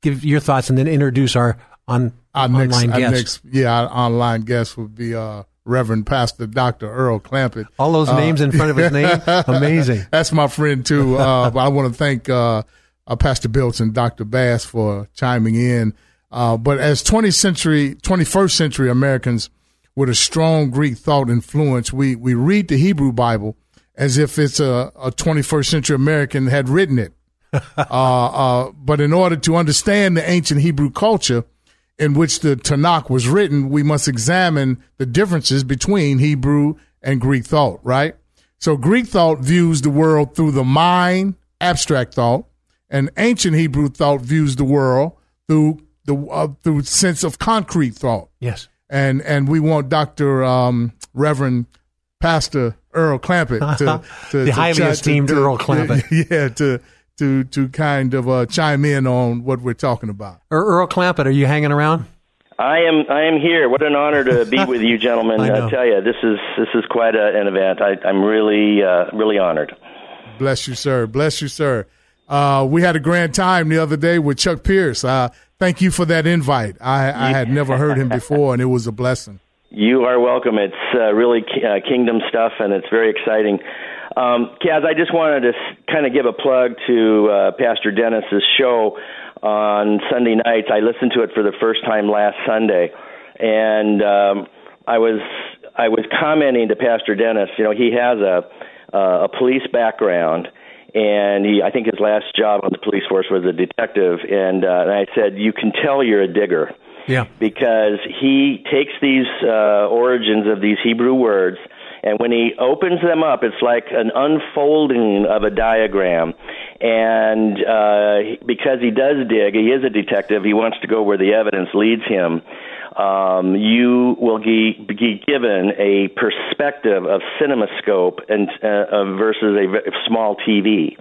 Give your thoughts, and then introduce our on Our online next, our guest. next, yeah, our online guest would be uh, Reverend Pastor Dr. Earl Clampett. All those Uh, names in front of his name, amazing. That's my friend too. Uh, I want to thank uh, uh, Pastor Biltz and Dr. Bass for chiming in. Uh, but as 20th century, 21st century Americans with a strong Greek thought influence, we we read the Hebrew Bible as if it's a, a 21st century American had written it. uh, uh, but in order to understand the ancient Hebrew culture in which the Tanakh was written, we must examine the differences between Hebrew and Greek thought, right? So Greek thought views the world through the mind, abstract thought, and ancient Hebrew thought views the world through the uh, through sense of concrete thought. Yes. And and we want Dr. Um, Reverend Pastor Earl Clampett to, to The to highly chi- esteemed Earl Clampett. yeah, to to to kind of uh, chime in on what we're talking about. Er- Earl Clampett, are you hanging around? I am. I am here. What an honor to be with you, gentlemen. I. I tell you, this is this is quite a, an event. I, I'm really uh, really honored. Bless you, sir. Bless you, sir. Uh, we had a grand time the other day with Chuck Pierce. Uh, thank you for that invite. I, I had never heard him before, and it was a blessing. You are welcome. It's uh, really uh, kingdom stuff, and it's very exciting. Um, Kaz, I just wanted to kind of give a plug to uh, Pastor Dennis's show on Sunday nights. I listened to it for the first time last Sunday, and um, I was I was commenting to Pastor Dennis. You know, he has a uh, a police background, and he I think his last job on the police force was a detective. And, uh, and I said, you can tell you're a digger Yeah. because he takes these uh, origins of these Hebrew words And when he opens them up, it's like an unfolding of a diagram. And uh, because he does dig, he is a detective. He wants to go where the evidence leads him um, you will be, be, given a perspective of CinemaScope and uh, versus a small TV.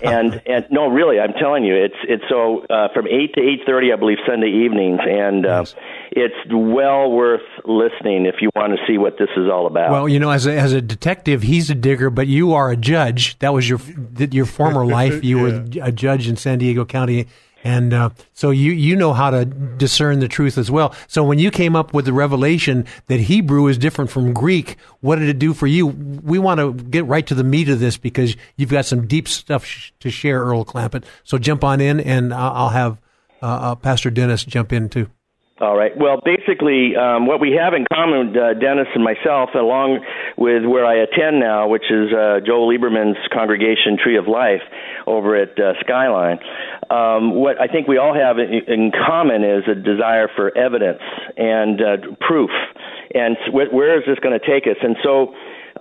and and no, really, I'm telling you, it's it's so uh, from eight to eight thirty, I believe, Sunday evenings, and uh, it's well worth listening if you want to see what this is all about. Well, you know, as a, as a detective, he's a digger, but you are a judge. That was your your former life. You yeah. were a judge in San Diego County and uh, so you you know how to discern the truth as well. So when you came up with the revelation that Hebrew is different from Greek, what did it do for you? We want to get right to the meat of this because you've got some deep stuff sh- to share, Earl Clampett. So jump on in, and I'll have uh, uh, Pastor Dennis jump in too. All right. Well, basically, um, what we have in common, uh, Dennis and myself, along with where I attend now, which is uh, Joel Lieberman's congregation, Tree of Life, over at uh, Skyline. Um, what I think we all have in, in common is a desire for evidence and uh, proof. And where is this going to take us? And so,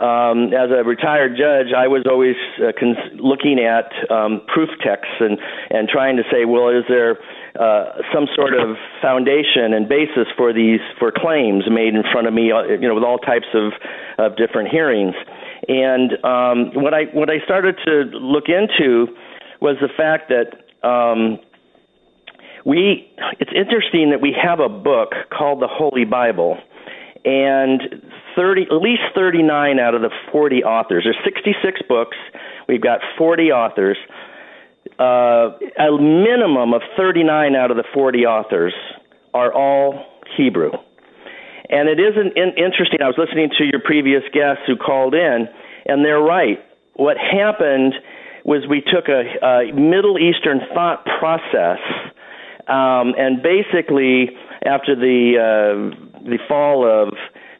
um, as a retired judge, I was always uh, cons- looking at um, proof texts and, and trying to say, well, is there uh, some sort of foundation and basis for these for claims made in front of me, uh, you know, with all types of, of different hearings. And um, what I what I started to look into was the fact that um, we it's interesting that we have a book called the Holy Bible, and 30 at least 39 out of the 40 authors. There's 66 books. We've got 40 authors uh, a minimum of 39 out of the 40 authors are all Hebrew. And it isn't in, interesting. I was listening to your previous guests who called in, and they're right. What happened was we took a, a Middle Eastern thought process, um, and basically, after the uh, the fall of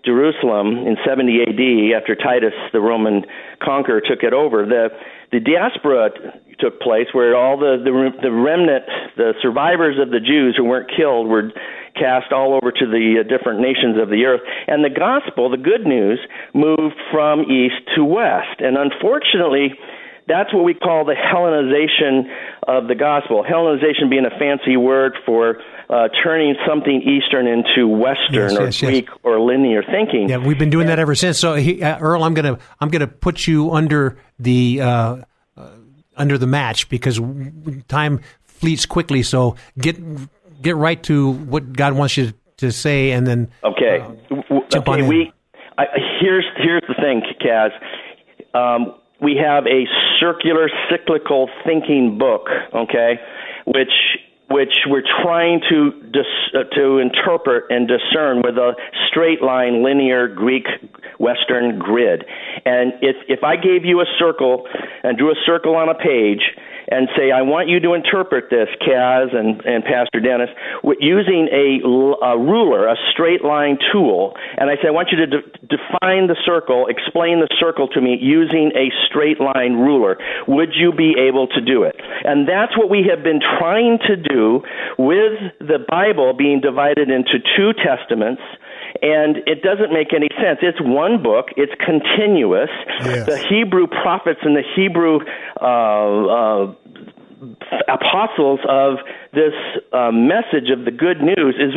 Jerusalem in 70 AD, after Titus, the Roman conqueror, took it over, the the diaspora took place where all the, the the remnant the survivors of the Jews who weren't killed were cast all over to the uh, different nations of the earth and the gospel the good news moved from east to west and unfortunately that's what we call the Hellenization of the gospel. Hellenization being a fancy word for uh, turning something Eastern into Western yes, or yes, Greek yes. or linear thinking. Yeah, we've been doing that ever since. So, he, uh, Earl, I'm gonna I'm gonna put you under the uh, under the match because time fleets quickly. So get get right to what God wants you to say, and then okay. Uh, jump okay, on we I, here's here's the thing, Kaz. Um, we have a circular cyclical thinking book, okay, which which we're trying to dis, uh, to interpret and discern with a straight line linear Greek Western grid. And if if I gave you a circle and drew a circle on a page and say, I want you to interpret this, Kaz and, and Pastor Dennis, using a, a ruler, a straight line tool. And I say, I want you to de- define the circle, explain the circle to me using a straight line ruler. Would you be able to do it? And that's what we have been trying to do with the Bible being divided into two testaments and it doesn't make any sense. It's one book. It's continuous. Yes. The Hebrew prophets and the Hebrew uh, uh, apostles of this uh, message of the good news is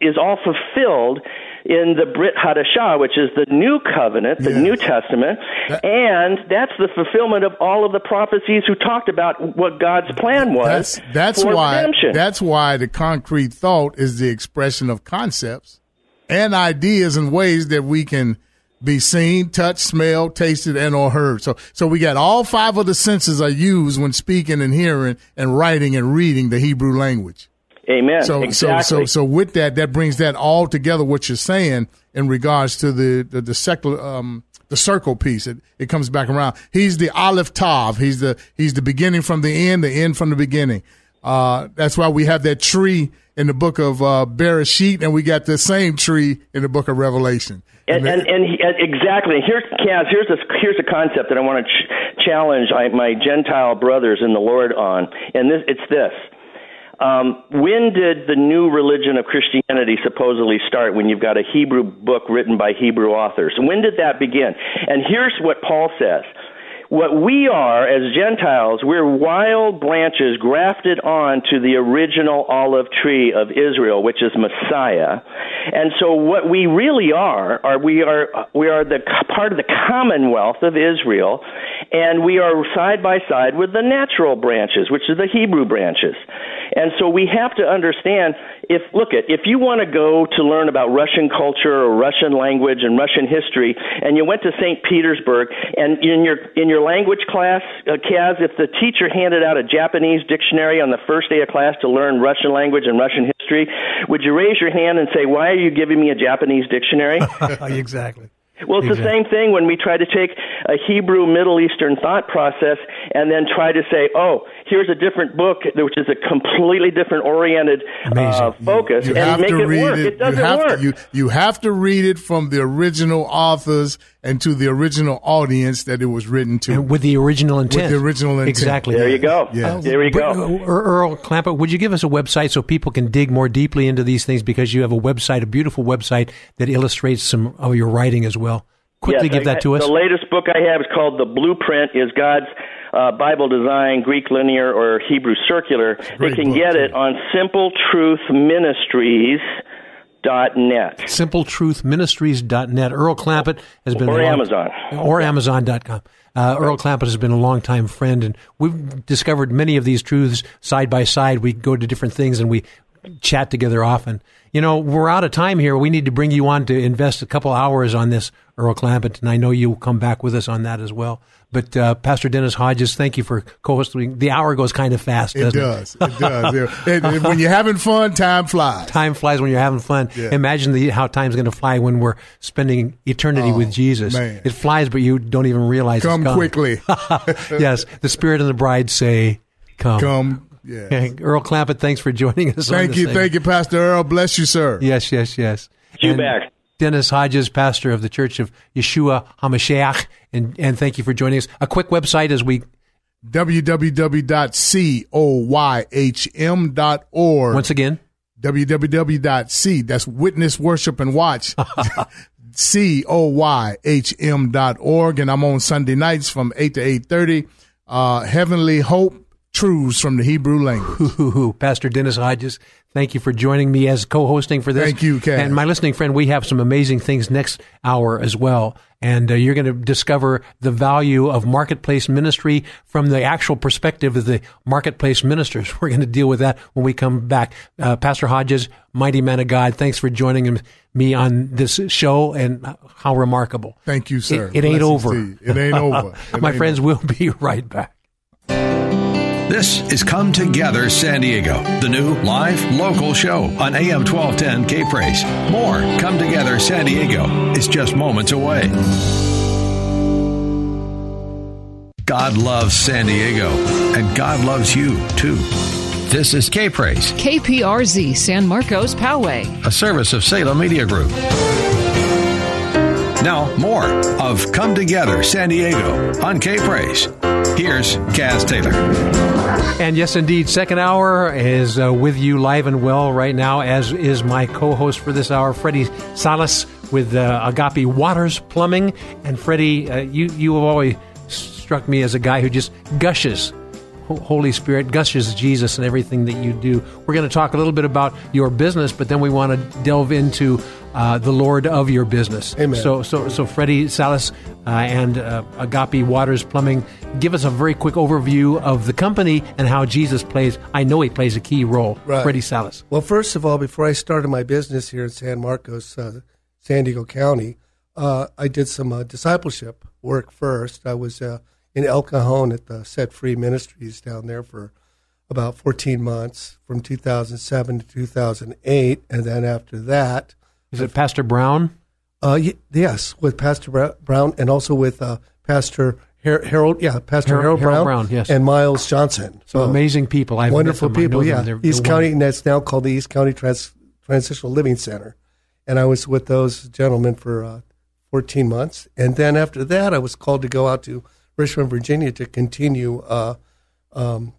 is all fulfilled in the Brit Hadashah, which is the New Covenant, the yes. New Testament, that, and that's the fulfillment of all of the prophecies who talked about what God's plan was. That's, that's why. Redemption. That's why the concrete thought is the expression of concepts and ideas and ways that we can be seen, touched, smelled, tasted, and or heard. So, so we got all five of the senses are used when speaking and hearing and writing and reading the Hebrew language. Amen. So, exactly. so, so, so with that, that brings that all together. What you're saying in regards to the the, the secular, um, the circle piece. It it comes back around. He's the Aleph Tav. He's the he's the beginning from the end, the end from the beginning. Uh, that's why we have that tree in the book of uh, Bereshit, and we got the same tree in the book of Revelation. And, and, and, he, exactly. Here's Kaz. Here's a here's a concept that I want to ch- challenge my Gentile brothers in the Lord on, and this it's this. Um, when did the new religion of Christianity supposedly start? When you've got a Hebrew book written by Hebrew authors, when did that begin? And here's what Paul says what we are as Gentiles, we're wild branches grafted on to the original olive tree of Israel, which is Messiah. And so what we really are, are we are we are the part of the commonwealth of Israel, and we are side by side with the natural branches, which are the Hebrew branches. And so we have to understand if look at if you want to go to learn about Russian culture or Russian language and Russian history, and you went to St. Petersburg, and in your in your language class, uh, Kaz, if the teacher handed out a Japanese dictionary on the first day of class to learn Russian language and Russian history, would you raise your hand and say, "Why are you giving me a Japanese dictionary?" exactly. Well, it's exactly. the same thing when we try to take a Hebrew Middle Eastern thought process and then try to say, oh, here's a different book which is a completely different oriented uh, focus you, you and make it work. It, it doesn't you have work. To, you, you have to read it from the original authors and to the original audience that it was written to. And with the original intent. With the original intent. Exactly. There you go. Yeah. there you go. Earl Clampitt, would you give us a website so people can dig more deeply into these things because you have a website, a beautiful website that illustrates some of your writing as well? Quickly yes, give that to us. The latest book I have is called The Blueprint is God's uh, Bible Design, Greek Linear, or Hebrew Circular. They can book, get too. it on Simple Truth Ministries. Dot net. SimpleTruthMinistries.net. Earl Clampitt has been or Amazon or Amazon.com. Uh, Earl Clampitt has been a longtime friend, and we've discovered many of these truths side by side. We go to different things and we chat together often. You know, we're out of time here. We need to bring you on to invest a couple hours on this, Earl Clampitt, and I know you'll come back with us on that as well. But uh, Pastor Dennis Hodges, thank you for co-hosting. The hour goes kind of fast, it does. It, it does. it, it, when you're having fun, time flies. Time flies when you're having fun. Yeah. Imagine the, how time's going to fly when we're spending eternity oh, with Jesus. Man. It flies, but you don't even realize come quickly. yes, the Spirit and the bride say, "Come." Come yeah. Earl Clampitt, thanks for joining us. Thank you, segment. thank you, Pastor Earl. Bless you, sir. Yes, yes, yes. You and back. Dennis Hodges, pastor of the Church of Yeshua HaMashiach, and and thank you for joining us. A quick website as we www.coyhm.org. Once again, www.c. That's Witness Worship and Watch. C O Y H M dot org, and I'm on Sunday nights from eight to eight thirty. Uh, Heavenly Hope truths from the Hebrew language. Pastor Dennis Hodges, thank you for joining me as co-hosting for this. Thank you, Ken. And my listening friend, we have some amazing things next hour as well. And uh, you're going to discover the value of marketplace ministry from the actual perspective of the marketplace ministers. We're going to deal with that when we come back. Uh, Pastor Hodges, mighty man of God, thanks for joining me on this show and how remarkable. Thank you, sir. It, it ain't over. It ain't over. It my ain't friends, over. we'll be right back. This is Come Together San Diego, the new live local show on AM 1210 K Praise. More Come Together San Diego is just moments away. God loves San Diego, and God loves you too. This is K Praise. KPRZ San Marcos Poway, a service of Salem Media Group. Now, more of Come Together San Diego on K Praise. Here's Kaz Taylor. And yes, indeed, second hour is uh, with you live and well right now, as is my co host for this hour, Freddie Salas with uh, Agape Waters Plumbing. And Freddie, uh, you, you have always struck me as a guy who just gushes Holy Spirit gushes Jesus and everything that you do. We're going to talk a little bit about your business, but then we want to delve into uh, the Lord of your business. Amen. So, so, so Freddie Salas uh, and uh, Agape Waters Plumbing, give us a very quick overview of the company and how Jesus plays. I know he plays a key role. Right. Freddie Salas. Well, first of all, before I started my business here in San Marcos, uh, San Diego County, uh, I did some uh, discipleship work first. I was in El Cajon at the Set Free Ministries down there for about 14 months from 2007 to 2008. And then after that. Is it Pastor Brown? Uh, yes, with Pastor Brown and also with uh, Pastor Harold, yeah, Pastor Harold, Harold, Brown, Brown yes. and Miles Johnson. So amazing people. I've wonderful people. Yeah, They're, East they're County, and that's now called the East County Trans- Transitional Living Center. And I was with those gentlemen for uh, 14 months, and then after that, I was called to go out to Richmond, Virginia, to continue uh, um,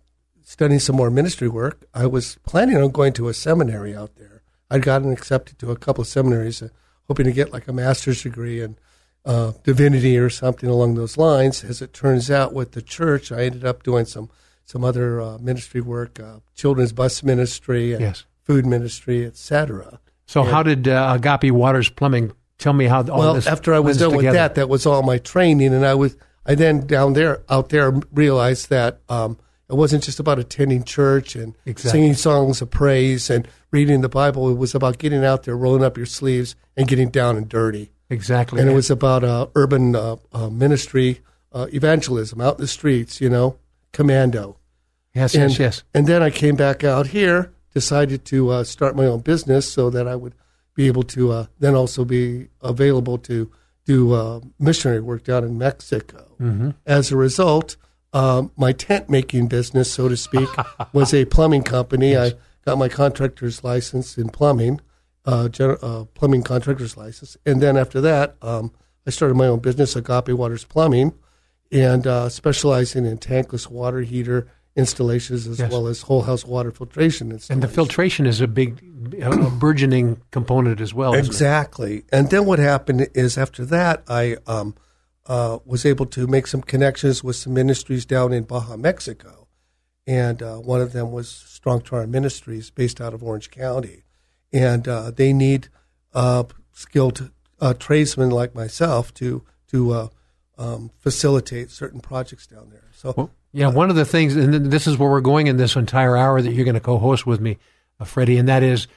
studying some more ministry work. I was planning on going to a seminary out there. I'd gotten accepted to a couple of seminaries, uh, hoping to get like a master's degree in uh, divinity or something along those lines. As it turns out, with the church, I ended up doing some some other uh, ministry work, uh, children's bus ministry, and Yes. food ministry, etc. So, how did uh, Agape Waters Plumbing tell me how all well, this Well, after I was done with that, that was all my training, and I was I then down there out there realized that um, it wasn't just about attending church and Exactly. singing songs of praise and reading the Bible. It was about getting out there, rolling up your sleeves, and getting down and dirty. Exactly. And it was about uh, urban uh, uh, ministry, uh, evangelism out in the streets. You know, commando. Yes, and, yes, yes. And then I came back out here, decided to uh, start my own business so that I would be able to uh, then also be available to do uh, missionary work down in Mexico. Mhm. As a result, um, my tent making business, so to speak, was a plumbing company. I got my contractor's license in plumbing, uh, gener- uh, plumbing contractor's license, and then after that, um, I started my own business, Agape Waters Plumbing, and uh, specializing in tankless water heater installations as Yes. well as whole house water filtration and the filtration is a big, a burgeoning component as well. Exactly. And then what happened is after that, I um, uh, was able to make some connections with some ministries down in Baja, Mexico. And uh, one of them was Strong Tower Ministries based out of Orange County. And uh, they need uh, skilled uh, tradesmen like myself to, to uh, um, facilitate certain projects down there. So, Yeah, one of the things, and this is where we're going in this entire hour that you're going to co-host with me, uh, Freddie, and that is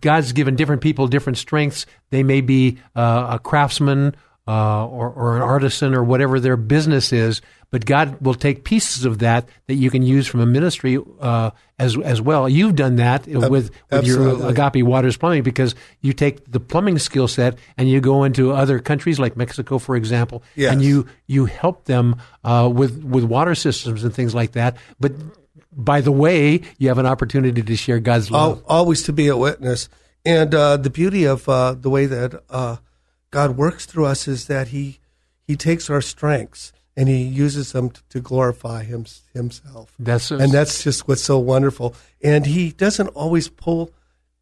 God's given different people different strengths. They may be uh, a craftsman uh, or, or an artisan or whatever their business is, but God will take pieces of that that you can use from a ministry uh, as as well. You've done that with with your. Agape Waters Plumbing because you take the plumbing skill set and you go into other countries like Mexico, for example, Yes. and you you help them uh, with with water systems and things like that. But by the way, you have an opportunity to share God's love. Always to be a witness. And uh, the beauty of uh, the way that uh, God works through us is that He He takes our strengths and He uses them t- to glorify him, Himself. That's and that's just what's so wonderful. And He doesn't always pull.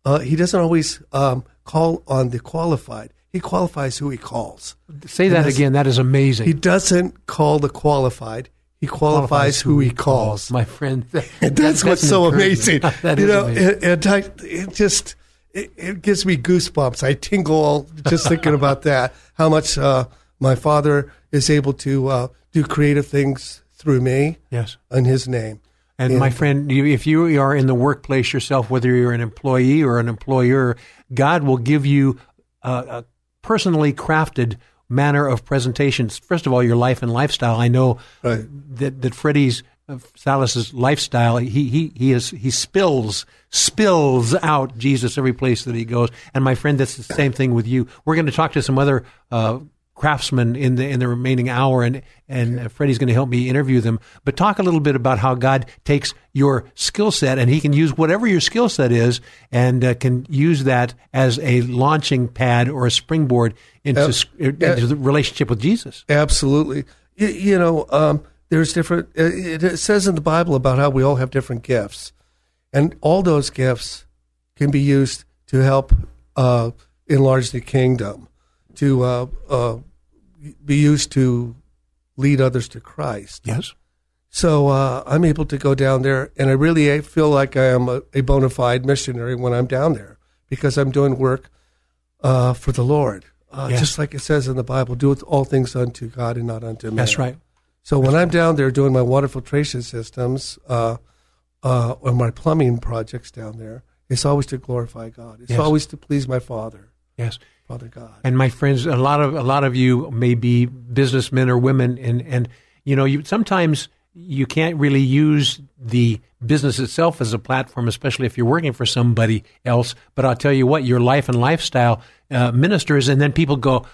Uh, he doesn't always um, call on the qualified. He qualifies who He calls. Say that again. That is amazing. He doesn't call the qualified. He qualifies, who He calls. my friend. And that's what's an so amazing. that you is know, and I, it just it, it gives me goosebumps. I tingle just thinking about that. How much uh, my father is able to uh, do creative things through me. Yes. in His name. And, my friend, if you are in the workplace yourself, whether you're an employee or an employer, God will give you a, a personally crafted manner of presentations. First of all, your life and lifestyle. I know that that Freddie's uh, Salas's lifestyle. He he he is he spills spills out Jesus every place that he goes. And my friend, that's the same thing with you. We're going to talk to some other. Uh, craftsmen in the in the remaining hour and and Freddie's going to help me interview them but talk a little bit about how God takes your skill set and he can use whatever your skill set is and uh, can use that as a launching pad or a springboard into, s- into the relationship with Jesus Absolutely. You, you know, um, there's different. It, it says in the Bible about how we all have different gifts, and all those gifts can be used to help uh, enlarge the kingdom, to uh, uh, be used to lead others to Christ. Yes. So uh, I'm able to go down there, and I really feel like I am a, a bona fide missionary when I'm down there because I'm doing work uh, for the Lord. Uh, Yes. Just like it says in the Bible, do all things unto God and not unto man. That's right. So when I'm down there doing my water filtration systems uh, uh, or my plumbing projects down there, it's always to glorify God. It's Yes. always to please my Father, yes Father God. And my friends, a lot of a lot of you may be businessmen or women, and and you know, you sometimes you can't really use the business itself as a platform, especially if you're working for somebody else. But I'll tell you what, your life and lifestyle uh, ministers, and then people go,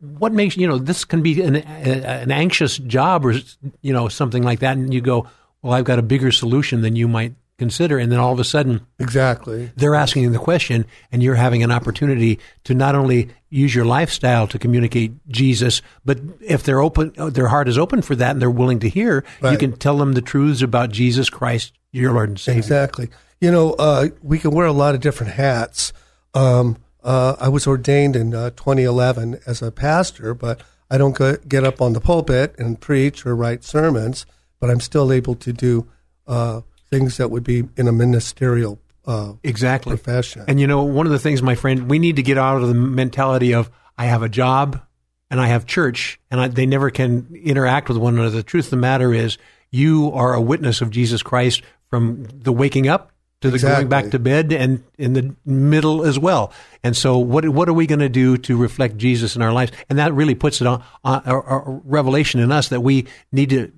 "What makes you know this can be an an anxious job or you know something like that?" And you go, "Well, I've got a bigger solution than you might." Consider, and then all of a sudden, Exactly. they're asking the question and you're having an opportunity to not only use your lifestyle to communicate Jesus, but if they're open, their heart is open for that and they're willing to hear, you can tell them the truths about Jesus Christ your Lord and Savior. Exactly. You know, uh, we can wear a lot of different hats. Um, uh, I was ordained in uh, 2011 as a pastor, but I don't go, get up on the pulpit and preach or write sermons, but I'm still able to do uh, things that would be in a ministerial uh, exactly profession. And you know, one of the things, my friend, we need to get out of the mentality of I have a job and I have church, and I, they never can interact with one another. The truth of the matter is, you are a witness of Jesus Christ from the waking up to the Exactly. going back to bed and in the middle as well. And so, what what are we going to do to reflect Jesus in our lives? And that really puts it on, a revelation in us that we need to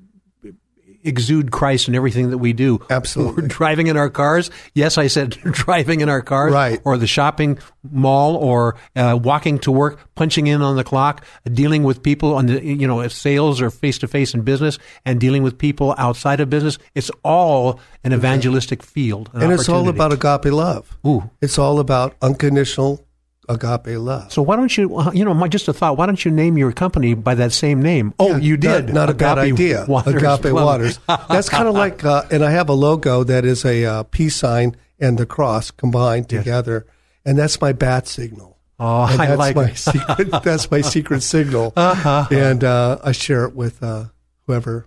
exude Christ in everything that we do. Absolutely. We're driving in our cars. Yes, I said driving in our cars. Right. Or the shopping mall or uh, walking to work, punching in on the clock, dealing with people on the, you know, if sales or face to face in business and dealing with people outside of business. It's all an evangelistic field. an and it's all about agape love. Ooh. It's all about unconditional agape love. So why don't you, uh, you know, my, just a thought, why don't you name your company by that same name? Oh, you did. Not, not a bad idea. Waters Agape. Waters. That's kind of like, uh, and I have a logo that is a uh, peace sign and the cross combined together, and that's my bat signal. Oh, and I that's like my it. secret. That's my secret signal, Uh-huh. and uh, I share it with uh, whoever.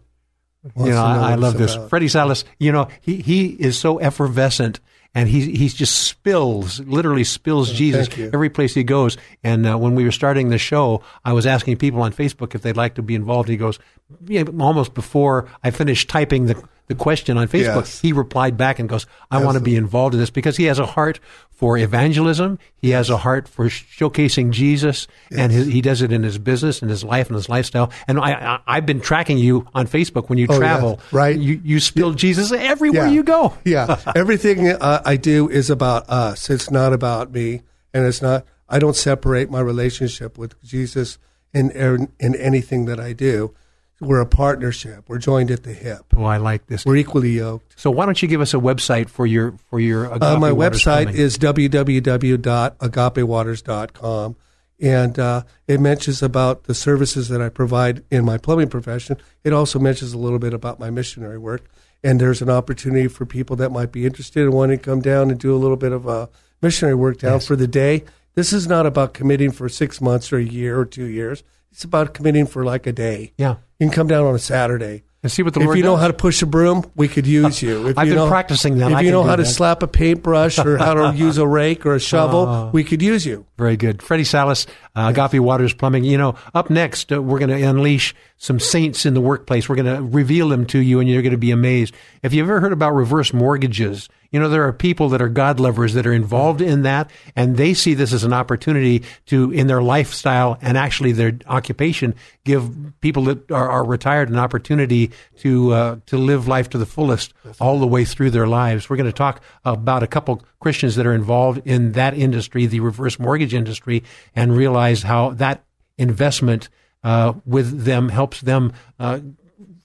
Wants you know I, I love this. about. Freddie Salas, you know, he, he is so effervescent and he, he just spills, literally spills Jesus every place he goes. And uh, when we were starting the show, I was asking people on Facebook if they'd like to be involved. He goes, yeah, almost before I finished typing the, the question on Facebook, Yes. he replied back and goes, I want to be involved in this because he has a heart for evangelism. He has a heart for showcasing Jesus and his, he does it in his business and his life and his lifestyle. And I, I, I've been tracking you on Facebook when you Oh, yeah. travel. Right. You, you spill Jesus everywhere Yeah. you go. yeah, everything uh, I do is about us. It's not about me, and it's not. I don't separate my relationship with Jesus in in, in anything that I do. We're a partnership. We're joined at the hip. Oh, I like this. We're equally yoked. So why don't you give us a website for your for your Agape Uh, my Waters website Plumbing? is www.agapewaters.com, and uh, it mentions about the services that I provide in my plumbing profession. It also mentions a little bit about my missionary work, and there's an opportunity for people that might be interested in wanting to come down and do a little bit of uh, missionary work down for the day. This is not about committing for six months or a year or two years. It's about committing for like a day. Yeah. You can come down on a Saturday. And see what the if Lord you know how to push a broom, we could use uh, you. If I've you been know, practicing that. If I you know how to slap a paintbrush or how to use a rake or a shovel, Oh. we could use you. Very good. Freddie Salas, uh, Agape Waters Plumbing. You know, up next, uh, we're going to unleash some saints in the workplace. We're going to reveal them to you, and you're going to be amazed. If you've ever heard about reverse mortgages, you know, there are people that are God lovers that are involved in that, and they see this as an opportunity to, in their lifestyle and actually their occupation, give people that are, are retired an opportunity to uh, to live life to the fullest all the way through their lives. We're going to talk about a couple Christians that are involved in that industry, the reverse mortgage industry, and realize how that investment uh, with them helps them uh,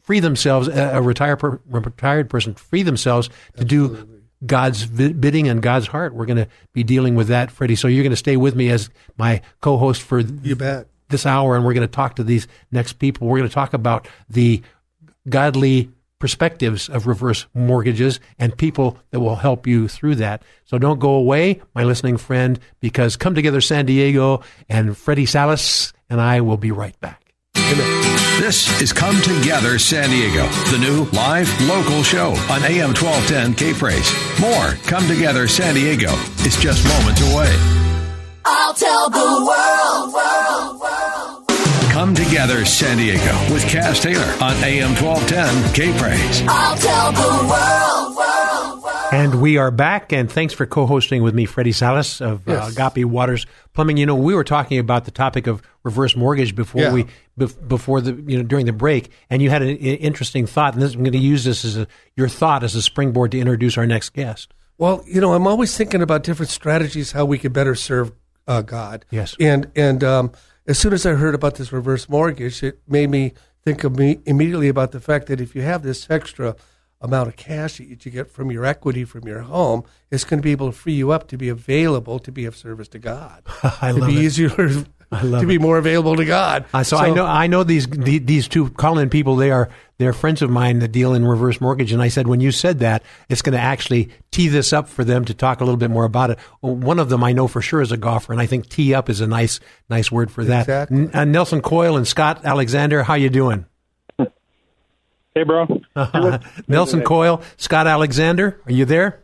free themselves, a, a retired per, retired person, free themselves to do God's bidding and God's heart. We're going to be dealing with that, Freddie. So you're going to stay with me as my co-host for You bet. this hour, and we're going to talk to these next people. We're going to talk about the godly perspectives of reverse mortgages and people that will help you through that. So don't go away, my listening friend, because Come Together San Diego and Freddie Salas and I will be right back. This is Come Together San Diego, the new live local show on AM 1210 K Praise. More Come Together San Diego is just moments away. I'll tell the world, world, world. Come Together San Diego with Kaz Taylor on AM 1210 K Praise. I'll tell the world, world, world. And we are back, and thanks for co-hosting with me, Freddie Salas of Yes. uh, Agape Waters Plumbing. You know, we were talking about the topic of reverse mortgage before Yeah. we bef- before the you know during the break, and you had an i- interesting thought, and this, I'm going to use this as a, your thought as a springboard to introduce our next guest. Well, you know, I'm always thinking about different strategies how we could better serve uh, God. Yes. And and um, as soon as I heard about this reverse mortgage, it made me think of me immediately about the fact that if you have this extra amount of cash that you get from your equity from your home, it's going to be able to free you up to be available to be of service to God. I It'd love be it. easier to be more available to God. Uh, so, I know I know these the, these two call-in people. They are they're friends of mine that deal in reverse mortgage. And I said when you said that, it's going to actually tee this up for them to talk a little bit more about it. One of them I know for sure is a golfer, and I think tee up is a nice nice word for that. Exactly. N- uh, Nelson Coyle and Scott Alexander, how you doing? Hey, bro. Nelson Coyle, Scott Alexander, are you there?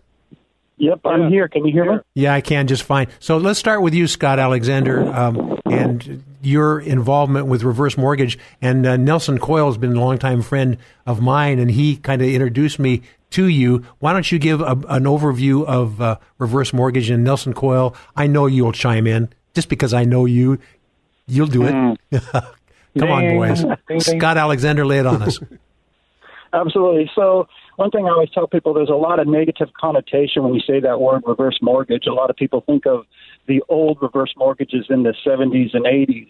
Yep, I'm here. Can you hear me? Yeah, I can just fine. So let's start with you, Scott Alexander, um, and your involvement with reverse mortgage. And uh, Nelson Coyle has been a longtime friend of mine, and he kind of introduced me to you. Why don't you give a, an overview of uh, reverse mortgage? And Nelson Coyle, I know you'll chime in just because I know you. You'll do it. Come on, boys. Ding, ding. Scott Alexander, lay it on us. Absolutely. So, one thing I always tell people there's a lot of negative connotation when you say that word reverse mortgage. A lot of people think of the old reverse mortgages in the 70s and 80s,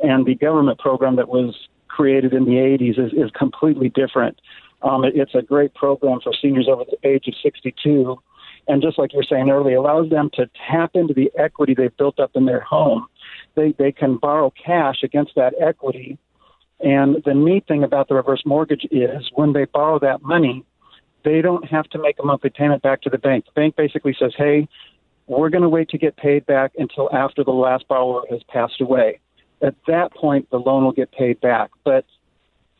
and the government program that was created in the 80s is, is completely different. Um, it, it's a great program for seniors over the age of 62. And just like you were saying earlier, allows them to tap into the equity they've built up in their home. They, they can borrow cash against that equity and the neat thing about the reverse mortgage is when they borrow that money, they don't have to make a monthly payment back to the bank. The bank basically says, hey, we're going to wait to get paid back until after the last borrower has passed away. At that point, the loan will get paid back. But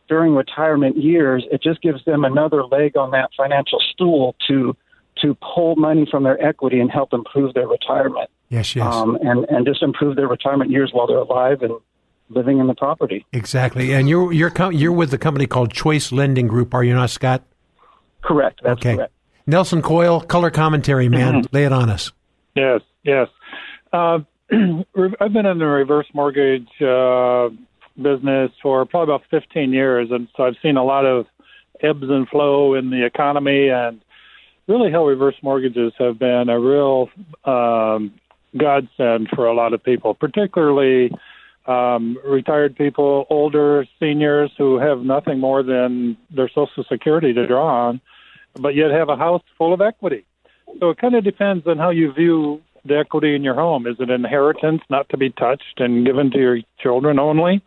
during retirement years, it just gives them another leg on that financial stool to to pull money from their equity and help improve their retirement. Yes, yes. Um, and, and just improve their retirement years while they're alive and living in the property. Exactly. And you're you're com- you're with the company called Choice Lending Group, are you not, Scott? Correct. That's okay. correct. Nelson Coyle, color commentary, man. Lay it on us. Yes, Yes. Uh, I've been in the reverse mortgage uh, business for probably about 15 years, and so I've seen a lot of ebbs and flow in the economy, and really how reverse mortgages have been a real um, godsend for a lot of people, particularly um, retired people, older seniors who have nothing more than their Social Security to draw on, but yet have a house full of equity. So it kind of depends on how you view the equity in your home. Is it an inheritance not to be touched and given to your children only?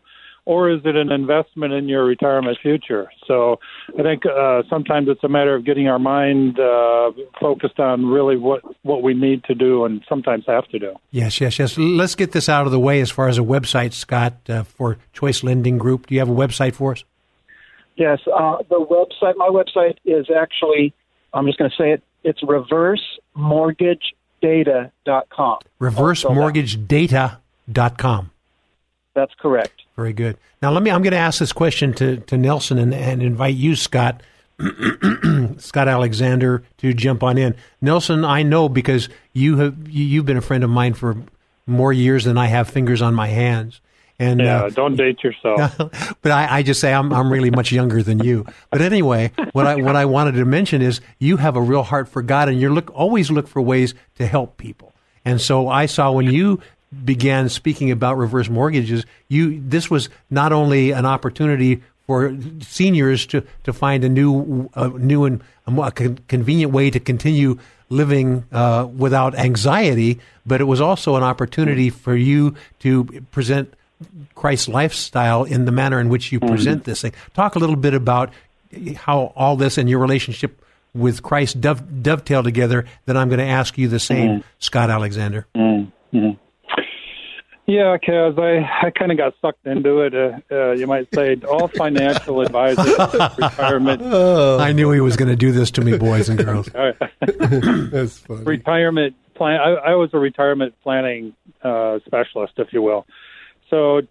Or is it an investment in your retirement future? So I think uh, sometimes it's a matter of getting our mind uh, focused on really what, what we need to do and sometimes have to do. Yes, yes, yes. Let's get this out of the way as far as a website, Scott, uh, for Choice Lending Group. Do you have a website for us? Yes, uh, the website, my website is actually, I'm just going to say it, it's reversemortgagedata.com. ReverseMortgageData.com. That's correct. Very good. Now, let me. I'm going to ask this question to, to Nelson and, and invite you, Scott, Scott Alexander, to jump on in. Nelson, I know because you have you- you've been a friend of mine for more years than I have fingers on my hands. And yeah, uh, don't date yourself. but I, I just say I'm I'm really much younger than you. But anyway, what I what I wanted to mention is you have a real heart for God, and you look always look for ways to help people. And so I saw when you began speaking about reverse mortgages, you this was not only an opportunity for seniors to, to find a new a new and a more convenient way to continue living uh, without anxiety, but it was also an opportunity for you to present Christ's lifestyle in the manner in which you present this thing. Talk a little bit about how all this and your relationship with Christ dove, dovetail together. Then I'm going to ask you the same, Scott Alexander. Mm-hmm. Yeah, Kaz, I, I kind of got sucked into it. Uh, uh, you might say all financial advisors, retirement. I knew he was going to do this to me, boys and girls. That's funny. retirement plan. I, I was a retirement planning uh, specialist, if you will. So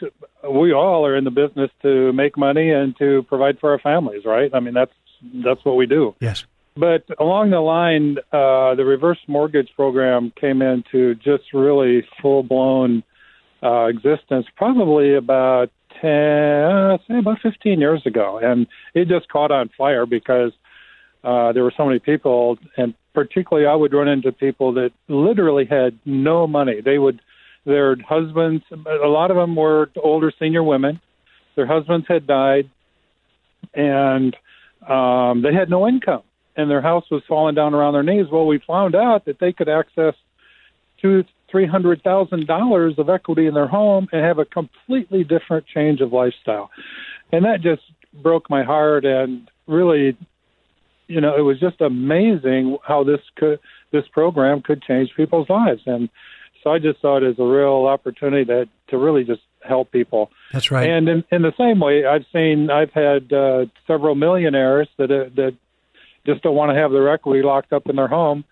we all are in the business to make money and to provide for our families, right? I mean, that's that's what we do. Yes. But along the line, uh, the reverse mortgage program came into just really full blown uh, existence probably about 10, uh, say about 15 years ago. And it just caught on fire because uh, there were so many people, and particularly I would run into people that literally had no money. They would, their husbands, a lot of them were older senior women. Their husbands had died, and um, they had no income, and their house was falling down around their knees. Well, we found out that they could access two three hundred thousand dollars of equity in their home and have a completely different change of lifestyle, and that just broke my heart and really, you know, it was just amazing how this could this program could change people's lives, and so I just saw it as a real opportunity to to really just help people. That's right. And in, in the same way, I've seen I've had uh, several millionaires that uh, that just don't want to have their equity locked up in their home,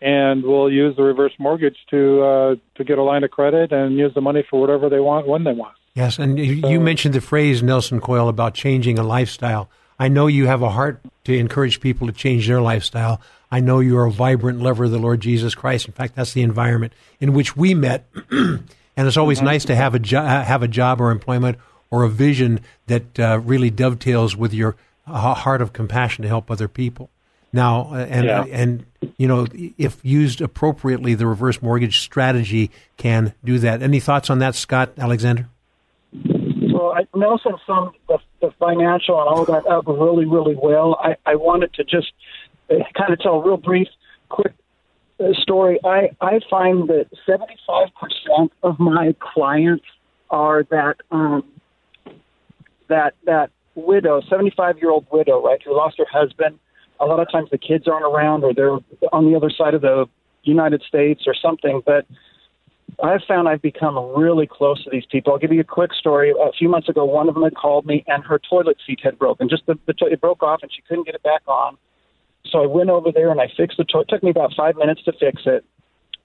and will use the reverse mortgage to uh, to get a line of credit and use the money for whatever they want when they want. Yes, and you, you mentioned the phrase Nelson Coyle about changing a lifestyle. I know you have a heart to encourage people to change their lifestyle. I know you're a vibrant lover of the Lord Jesus Christ. In fact, that's the environment in which we met. and it's always Mm-hmm. nice to have a jo- have a job or employment or a vision that uh, really dovetails with your uh, heart of compassion to help other people. Now, uh, and Yeah. and you know, if used appropriately, the reverse mortgage strategy can do that. Any thoughts on that, Scott Alexander? Well, I, Nelson summed the, the financial and all that up really, really well. I, I wanted to just uh, kind of tell a real brief, quick uh, story. I, I find that 75% of my clients are that um, that that widow, 75 year old widow, right, who lost her husband. A lot of times the kids aren't around or they're on the other side of the United States or something, but I've found I've become really close to these people. I'll give you a quick story. A few months ago, one of them had called me, and her toilet seat had broken. Just the, the to- it broke off, and she couldn't get it back on. So I went over there and I fixed the toilet. It took me about five minutes to fix it.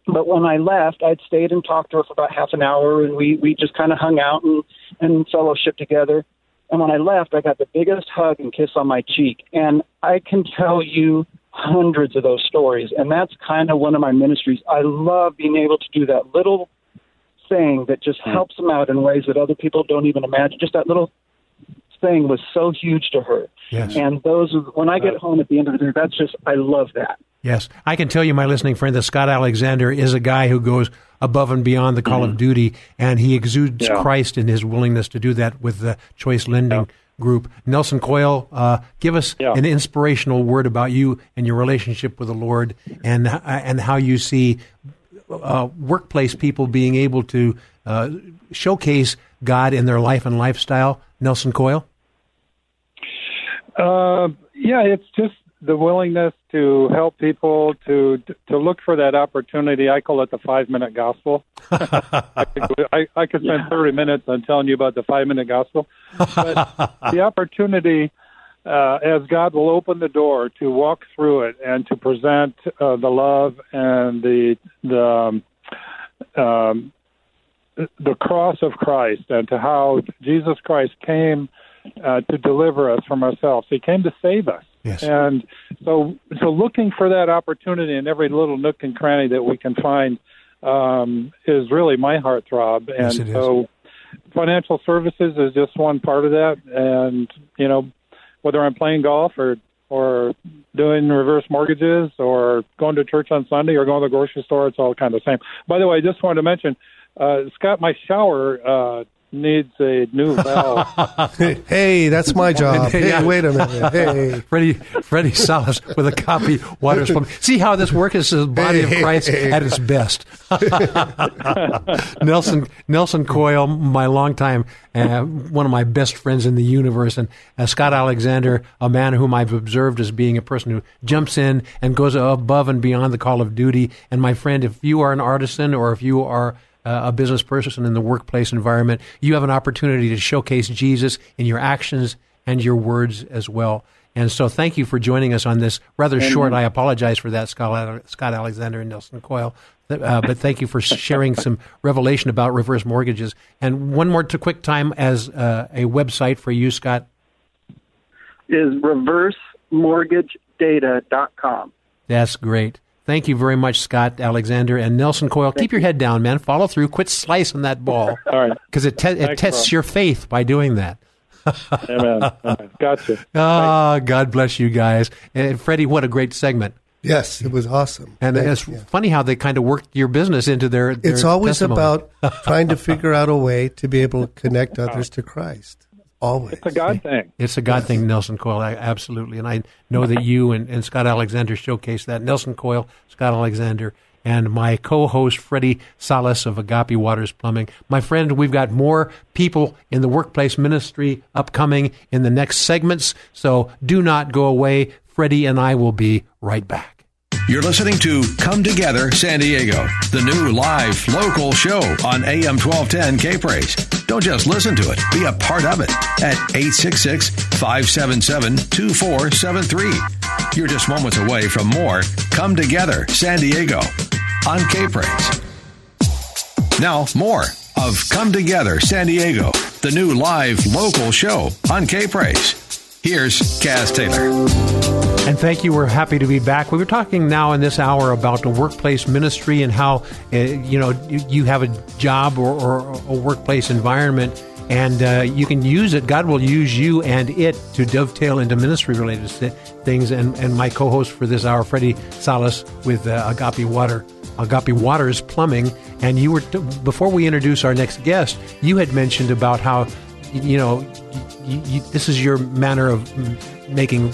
But when I left, I'd stayed and talked to her for about half an hour, and we we just kind of hung out and and fellowship together. And when I left, I got the biggest hug and kiss on my cheek. And I can tell you hundreds of those stories. And that's kind of one of my ministries. I love being able to do that little thing that just hmm. helps them out in ways that other people don't even imagine. Just that little thing was so huge to her. Yes. And those, when I get home at the end of the day, that's just, I love that. Yes, I can tell you, my listening friend, that Scott Alexander is a guy who goes above and beyond the call of duty, and he exudes Yeah. Christ in his willingness to do that with the Choice Lending Group. Nelson Coyle, uh, give us Yeah. an inspirational word about you and your relationship with the Lord, and uh, and how you see uh, workplace people being able to uh, showcase God in their life and lifestyle. Nelson Coyle. Uh, yeah, it's just the willingness to help people to to look for that opportunity. I call it the five minute gospel. I, could, I, I could spend thirty minutes on telling you about the five minute gospel, but the opportunity. Uh, as God will open the door to walk through it and to present uh, the love and the the um, um, the cross of Christ and to how Jesus Christ came uh, to deliver us from ourselves. He came to save us. Yes. And so, so looking for that opportunity in every little nook and cranny that we can find um, is really my heartthrob. And Yes, it is. so, financial services is just one part of that. And you know, whether I'm playing golf or or doing reverse mortgages or going to church on Sunday or going to the grocery store, it's all kind of the same. By the way, I just wanted to mention, uh, Scott, my shower uh, needs a new valve. hey, that's my job. Hey, Yeah. wait a minute. Hey. Freddie, Freddie Salas with a copy water from. See how this works is the body of Christ at its best. Nelson Nelson Coyle, my longtime uh, one of my best friends in the universe, and uh, Scott Alexander, a man whom I've observed as being a person who jumps in and goes above and beyond the call of duty. And my friend, if you are an artisan or if you are uh, a business person in the workplace environment, you have an opportunity to showcase Jesus in your actions and your words as well. And so, thank you for joining us on this rather short. I apologize for that, Scott, Scott Alexander and Nelson Coyle. Uh, but thank you for sharing some revelation about reverse mortgages. And one more to quick time as uh, a website for you, Scott. Is reversemortgagedata.com. That's great. Thank you very much, Scott Alexander and Nelson Coyle. Keep your head down, man. Follow through. Quit slicing that ball. All right. Because it, te- it tests your faith by doing that. Amen. Amen. Gotcha. Ah, God bless you guys. And Freddie, what a great segment. Yes, it was awesome. And Thanks, it's yeah. funny how they kind of worked your business into their. their It's always testimony. about trying to figure out a way to be able to connect others to Christ. Always. It's a God thing. It's a God thing, Nelson Coyle, I- absolutely. And I know that you and, and Scott Alexander showcase that. Nelson Coyle, Scott Alexander, and my co-host Freddie Salas of Agape Waters Plumbing. My friend, we've got more people in the workplace ministry upcoming in the next segments, so do not go away. Freddie and I will be right back. You're listening to Come Together San Diego, the new live local show on AM 1210 K Praise. Don't just listen to it, be a part of it at 866 577 2473. You're just moments away from more Come Together San Diego on K Now, more of Come Together San Diego, the new live local show on K Here's Kaz Taylor. And thank you. We're happy to be back. We were talking now in this hour about the workplace ministry and how uh, you know you, have a job or, or a workplace environment, and uh, you can use it. God will use you and it to dovetail into ministry related things. And and my co-host for this hour, Freddie Salas, with uh, Agape Water, Agape Waters Plumbing. And you were before we introduce our next guest, you had mentioned about how you know you, you, this is your manner of making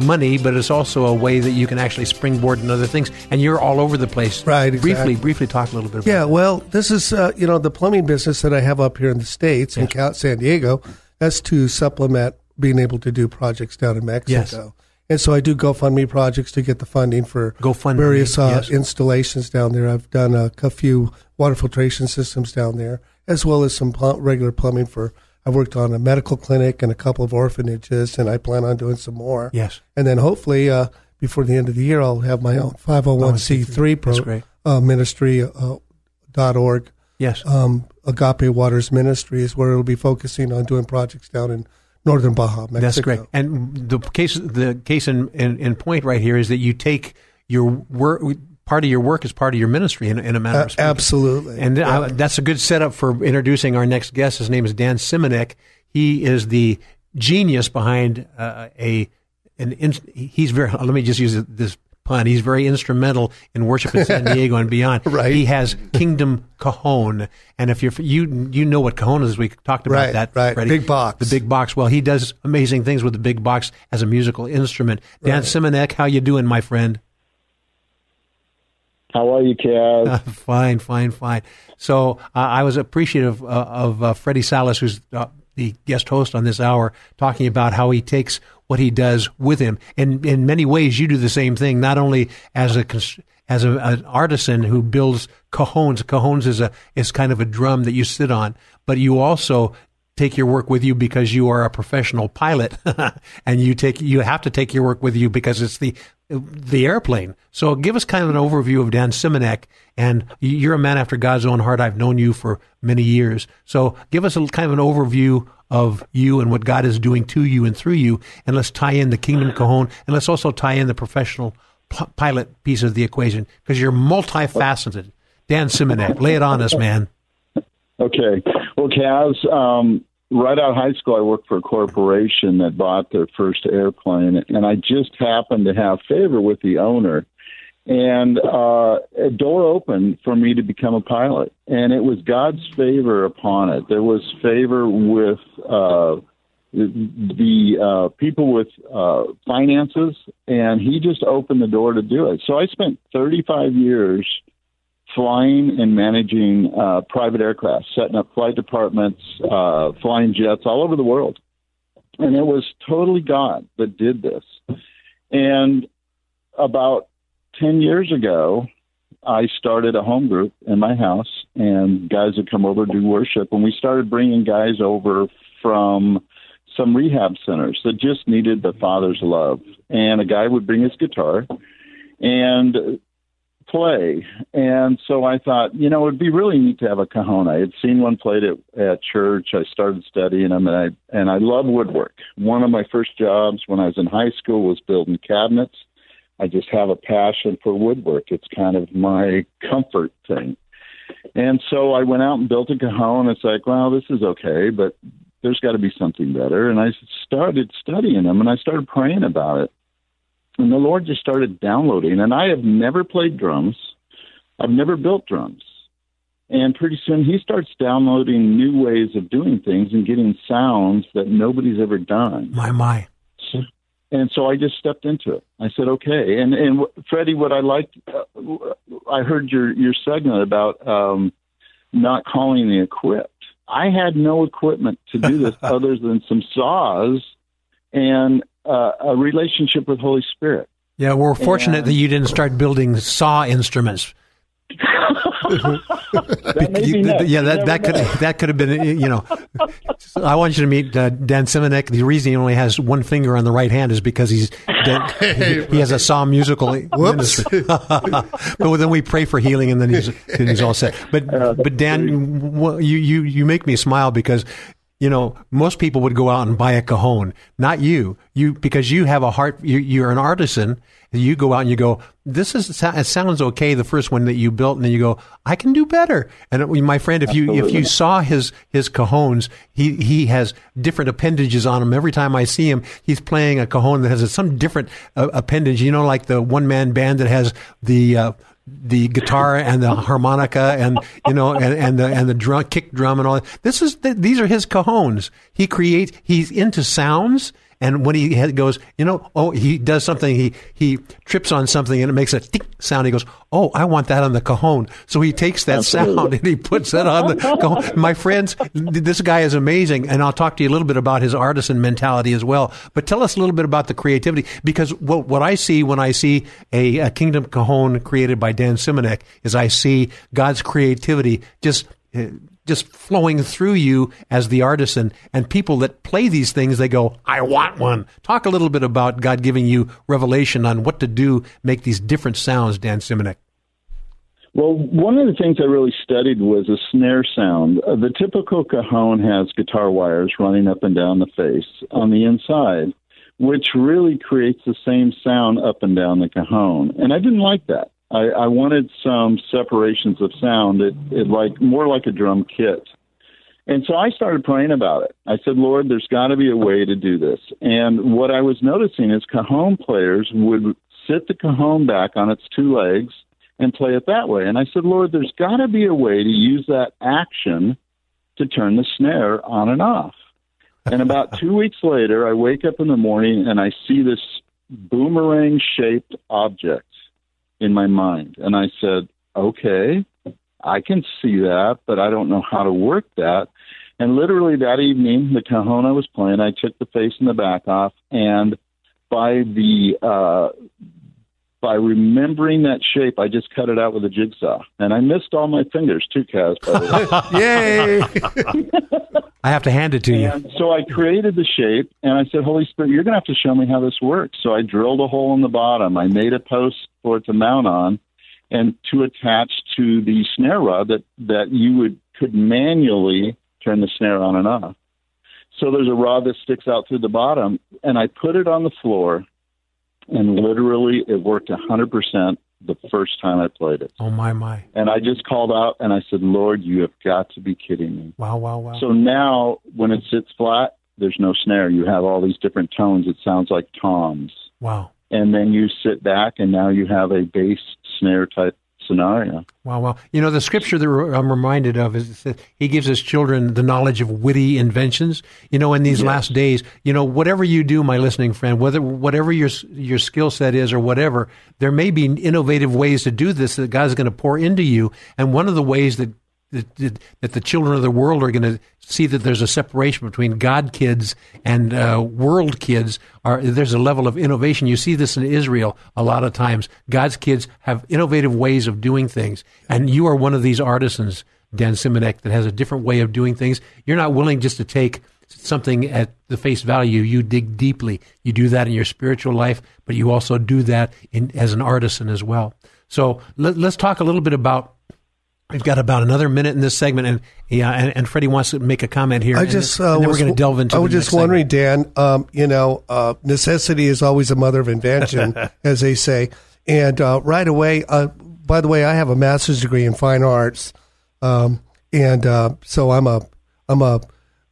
money, but it's also a way that you can actually springboard in other things. And you're all over the place. Right. Briefly, exactly. briefly talk a little bit about Yeah, that. well, this is, uh, you know, the plumbing business that I have up here in the States, in San Diego, that's to supplement being able to do projects down in Mexico. Yes. And so I do GoFundMe projects to get the funding for GoFundMe, various uh, yes. installations down there. I've done a, a few water filtration systems down there, as well as some pl- regular plumbing for. I worked on a medical clinic and a couple of orphanages, and I plan on doing some more. Yes. And then hopefully, uh, before the end of the year, I'll have my own 501c3 pro, That's great. Uh, ministry uh, dot org. Yes. Um, Agape Waters Ministry is where it'll be focusing on doing projects down in northern Baja, Mexico. That's great. And the case, the case in, in, in point right here is that you take your work. Part of your work is part of your ministry in, in a manner Uh, of speaking. absolutely. And uh, that's a good setup for introducing our next guest. His name is Dan Simonek. He is the genius behind uh, a an. In, he's very. Let me just use this pun. He's very instrumental in worship in San Diego and beyond. Right. He has Kingdom Cajon, and if you're you you know what cajon is, we talked about Right, that. right. Freddie. Big box. The big box. Well, he does amazing things with the big box as a musical instrument. Dan Right. Simonek, how you doing, my friend? How are you, Kaz? fine, fine, fine. So uh, I was appreciative uh, of uh, Freddie Salas, who's uh, the guest host on this hour, talking about how he takes what he does with him. And in many ways, you do the same thing, not only as a as a, an artisan who builds cajones. Cajones is a is kind of a drum that you sit on, but you also take your work with you because you are a professional pilot and you take you have to take your work with you because it's the the airplane. So give us kind of an overview of Dan Simonek and you're a man after God's own heart. I've known you for many years. So give us a kind of an overview of you and what God is doing to you and through you and let's tie in the kingdom cajon and let's also tie in the professional p- pilot piece of the equation because you're multifaceted. Dan Simonek, lay it on us, man. Okay. Well, Kaz, um, right out of high school, I worked for a corporation that bought their first airplane, and I just happened to have favor with the owner. And uh, a door opened for me to become a pilot, and it was God's favor upon it. There was favor with uh, the uh, people with uh, finances, and he just opened the door to do it. So I spent 35 years flying and managing uh, private aircraft, setting up flight departments, uh, flying jets all over the world. And it was totally God that did this. And about 10 years ago, I started a home group in my house, and guys would come over to do worship. And we started bringing guys over from some rehab centers that just needed the Father's love. And a guy would bring his guitar and play. And so I thought, you know, it'd be really neat to have a cajon. I had seen one played at, at church. I started studying them, and I and I love woodwork. One of my first jobs when I was in high school was building cabinets. I just have a passion for woodwork. It's kind of my comfort thing. And so I went out and built a cajon. It's like, well, this is okay, but there's got to be something better. And I started studying them, and I started praying about it and the Lord just started downloading. And I have never played drums. I've never built drums. And pretty soon he starts downloading new ways of doing things and getting sounds that nobody's ever done. My, my. So, and so I just stepped into it. I said, okay. And and Freddie, what I liked, uh, I heard your your segment about um, not calling the equipped. I had no equipment to do this other than some saws and uh, a relationship with Holy Spirit. Yeah, we're fortunate And- that you didn't start building saw instruments. That may be You- yeah, that that could know. that could have been you know. I want you to meet uh, Dan Simonek. The reason he only has one finger on the right hand is because he's he, he has a saw musical ministry. but then we pray for healing, and then he's then he's all set. But but Dan, you you you make me smile because. You know, most people would go out and buy a cajon. Not you. You because you have a heart. You, you're an artisan. You go out and you go. This is it sounds okay. The first one that you built, and then you go. I can do better. And uh, my friend, if you if you saw his his cajones, he he has different appendages on him. Every time I see him, he's playing a cajon that has some different uh, appendage. You know, like the one man band that has the. Uh, the guitar and the harmonica and you know and, and the and the drum kick drum and all that. This is th- these are his cajones. He creates. He's into sounds. And when he goes, you know, oh, he does something. He he trips on something and it makes a tick sound. He goes, oh, I want that on the cajon. So he takes that Absolutely. sound and he puts that on the cajon. My friends, this guy is amazing, and I'll talk to you a little bit about his artisan mentality as well. But tell us a little bit about the creativity, because what what I see when I see a, a Kingdom Cajon created by Dan Simonek is I see God's creativity just. Eh, just flowing through you as the artisan and people that play these things they go i want one talk a little bit about god giving you revelation on what to do make these different sounds dan simonek Well, one of the things I really studied was a snare sound. Uh, the typical cajon has guitar wires running up and down the face on the inside, which really creates the same sound up and down the cajon. And I didn't like that. I, I wanted some separations of sound. It, it like more like a drum kit. And so I started praying about it. I said, Lord, there's got to be a way to do this. And what I was noticing is cajon players would sit the cajon back on its two legs and play it that way. And I said, Lord, there's got to be a way to use that action to turn the snare on and off. And about two weeks later, I wake up in the morning and I see this boomerang shaped object in my mind. And I said, okay, I can see that, but I don't know how to work that. And literally that evening, the cajon I was playing, I took the face and the back off, and by the uh, by remembering that shape, I just cut it out with a jigsaw, and I missed all my fingers too, Kaz. By the way. Yay! I have to hand it to you. And so I created the shape, and I said, Holy Spirit, you're going to have to show me how this works. So I drilled a hole in the bottom. I made a post for it to mount on, and to attach to the snare rod that that you would could manually turn the snare on and off. So there's a rod that sticks out through the bottom, and I put it on the floor, and literally it worked 100% the first time I played it. Oh my my! And I just called out and I said, Lord, you have got to be kidding me. Wow wow wow! So now when it sits flat, there's no snare. You have all these different tones. It sounds like toms. wow And then you sit back and now you have a bass snare type scenario. wow wow! You know the scripture that I'm reminded of is that He gives His children the knowledge of witty inventions. You know, in these last days, you know, whatever you do, my listening friend, whether whatever your your skill set is or whatever, there may be innovative ways to do this that God's going to pour into you. And one of the ways that that, the children of the world are going to see that there's a separation between God kids and uh, world kids. Are there's a level of innovation. You see this in Israel a lot of times. God's kids have innovative ways of doing things, and you are one of these artisans, Dan Simonek, that has a different way of doing things. You're not willing just to take something at the face value. You dig deeply. You do that in your spiritual life, but you also do that in, as an artisan as well. So let, let's talk a little bit about We've got about another minute in this segment, and yeah, and, and Freddie wants to make a comment here. I and just uh, and then we're was- going to delve into. I was just next segment. wondering, Dan. Um, you know, uh, necessity is always the mother of invention, as they say. And uh, right away, uh, by the way, I have a master's degree in fine arts, um, and uh, so I'm a I'm a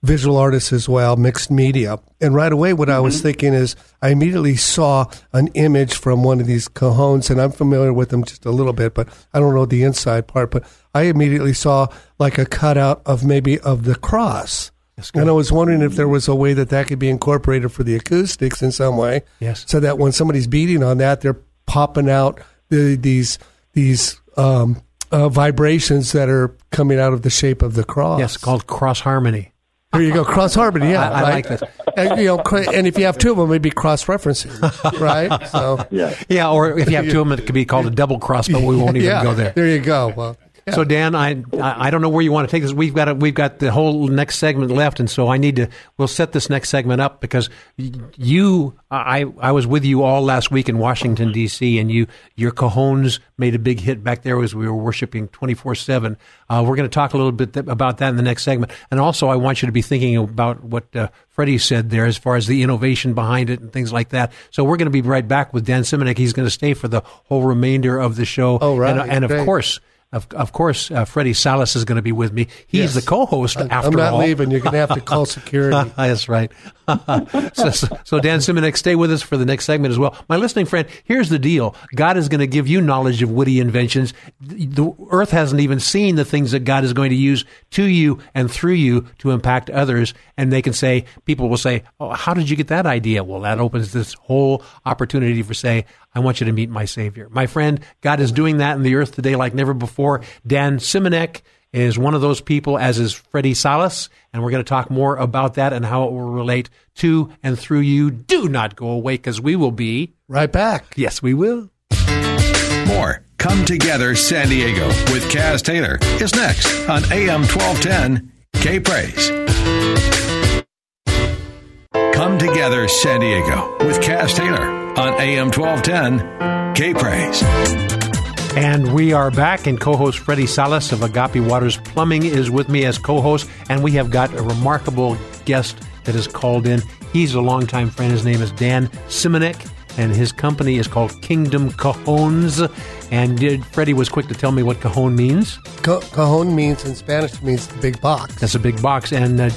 visual artist as well, mixed media. And right away, what I was thinking is I immediately saw an image from one of these cajones, and I'm familiar with them just a little bit, but I don't know the inside part. But I immediately saw like a cutout of maybe of the cross. And I was wondering if there was a way that that could be incorporated for the acoustics in some way. Yes. So that when somebody's beating on that, they're popping out the, these these um, uh, vibrations that are coming out of the shape of the cross. Yes, called cross harmony. There you go, cross harmony. Yeah, I- I right? like that. And, you know, cra- and if you have two of them, it'd be cross referencing, right? So yeah, Yeah, or if you have two of them, it could be called a double cross, but we won't even yeah, go there. There you go. Well, yeah. So Dan, I I don't know where you want to take this. We've got a, we've got the whole next segment left, and so I need to. We'll set this next segment up because you, I I was with you all last week in Washington D.C. and you your cajones made a big hit back there as we were worshiping twenty four seven. Uh, We're going to talk a little bit th- about that in the next segment, and also I want you to be thinking about what uh, Freddie said there as far as the innovation behind it and things like that. So we're going to be right back with Dan Simonek. He's going to stay for the whole remainder of the show. Oh, right. and, and of Great. course. Of, of course, uh, Freddie Salas is going to be with me. He's Yes. the co-host. I'm- after I'm not all, leaving. You're going to have to call security. That's right. so, so, so Dan Simonek, stay with us for the next segment as well. My listening friend, here's the deal: God is going to give you knowledge of witty inventions. The earth hasn't even seen the things that God is going to use to you and through you to impact others. And they can say, people will say, "Oh, how did you get that idea?" Well, that opens this whole opportunity for say, I want you to meet my Savior. My friend, God is doing that in the earth today like never before. Dan Simonek is one of those people, as is Freddie Salas, and we're going to talk more about that and how it will relate to and through you. Do not go away because we will be right back. Yes, we will. More Come Together San Diego with Kaz Taylor is next on AM 1210 K Praise. Come Together San Diego with Kaz Taylor on AM 1210 K Praise. And we are back, and co host Freddie Salas of Agape Waters Plumbing is with me as co host, and we have got a remarkable guest that has called in. He's a longtime friend. His name is Dan Simonek, and his company is called Kingdom Cajones. And did, Freddie was quick to tell me what cajon means. Ca- cajon means in Spanish means big box. That's a big box, and uh,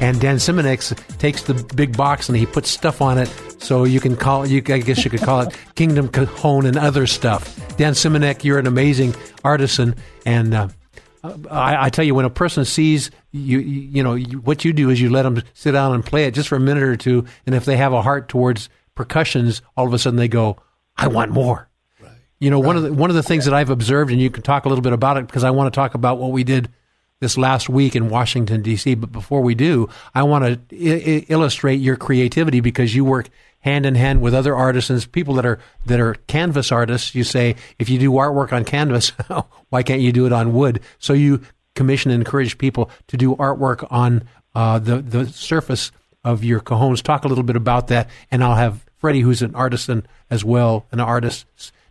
and Dan Simonek takes the big box and he puts stuff on it, so you can call you. I guess you could call it Kingdom Cajon and other stuff. Dan Simonek, you're an amazing artisan, and uh, I, I tell you, when a person sees you, you, you know you, what you do is you let them sit down and play it just for a minute or two, and if they have a heart towards percussions, all of a sudden they go, "I want more." You know, one of the one of the things that I've observed, and you can talk a little bit about it because I want to talk about what we did this last week in Washington D.C. But before we do, I want to I- I- illustrate your creativity because you work hand in hand with other artisans, people that are that are canvas artists. You say if you do artwork on canvas, why can't you do it on wood? So you commission and encourage people to do artwork on uh, the the surface of your cajones. Talk a little bit about that, and I'll have Freddie, who's an artisan as well, an artist,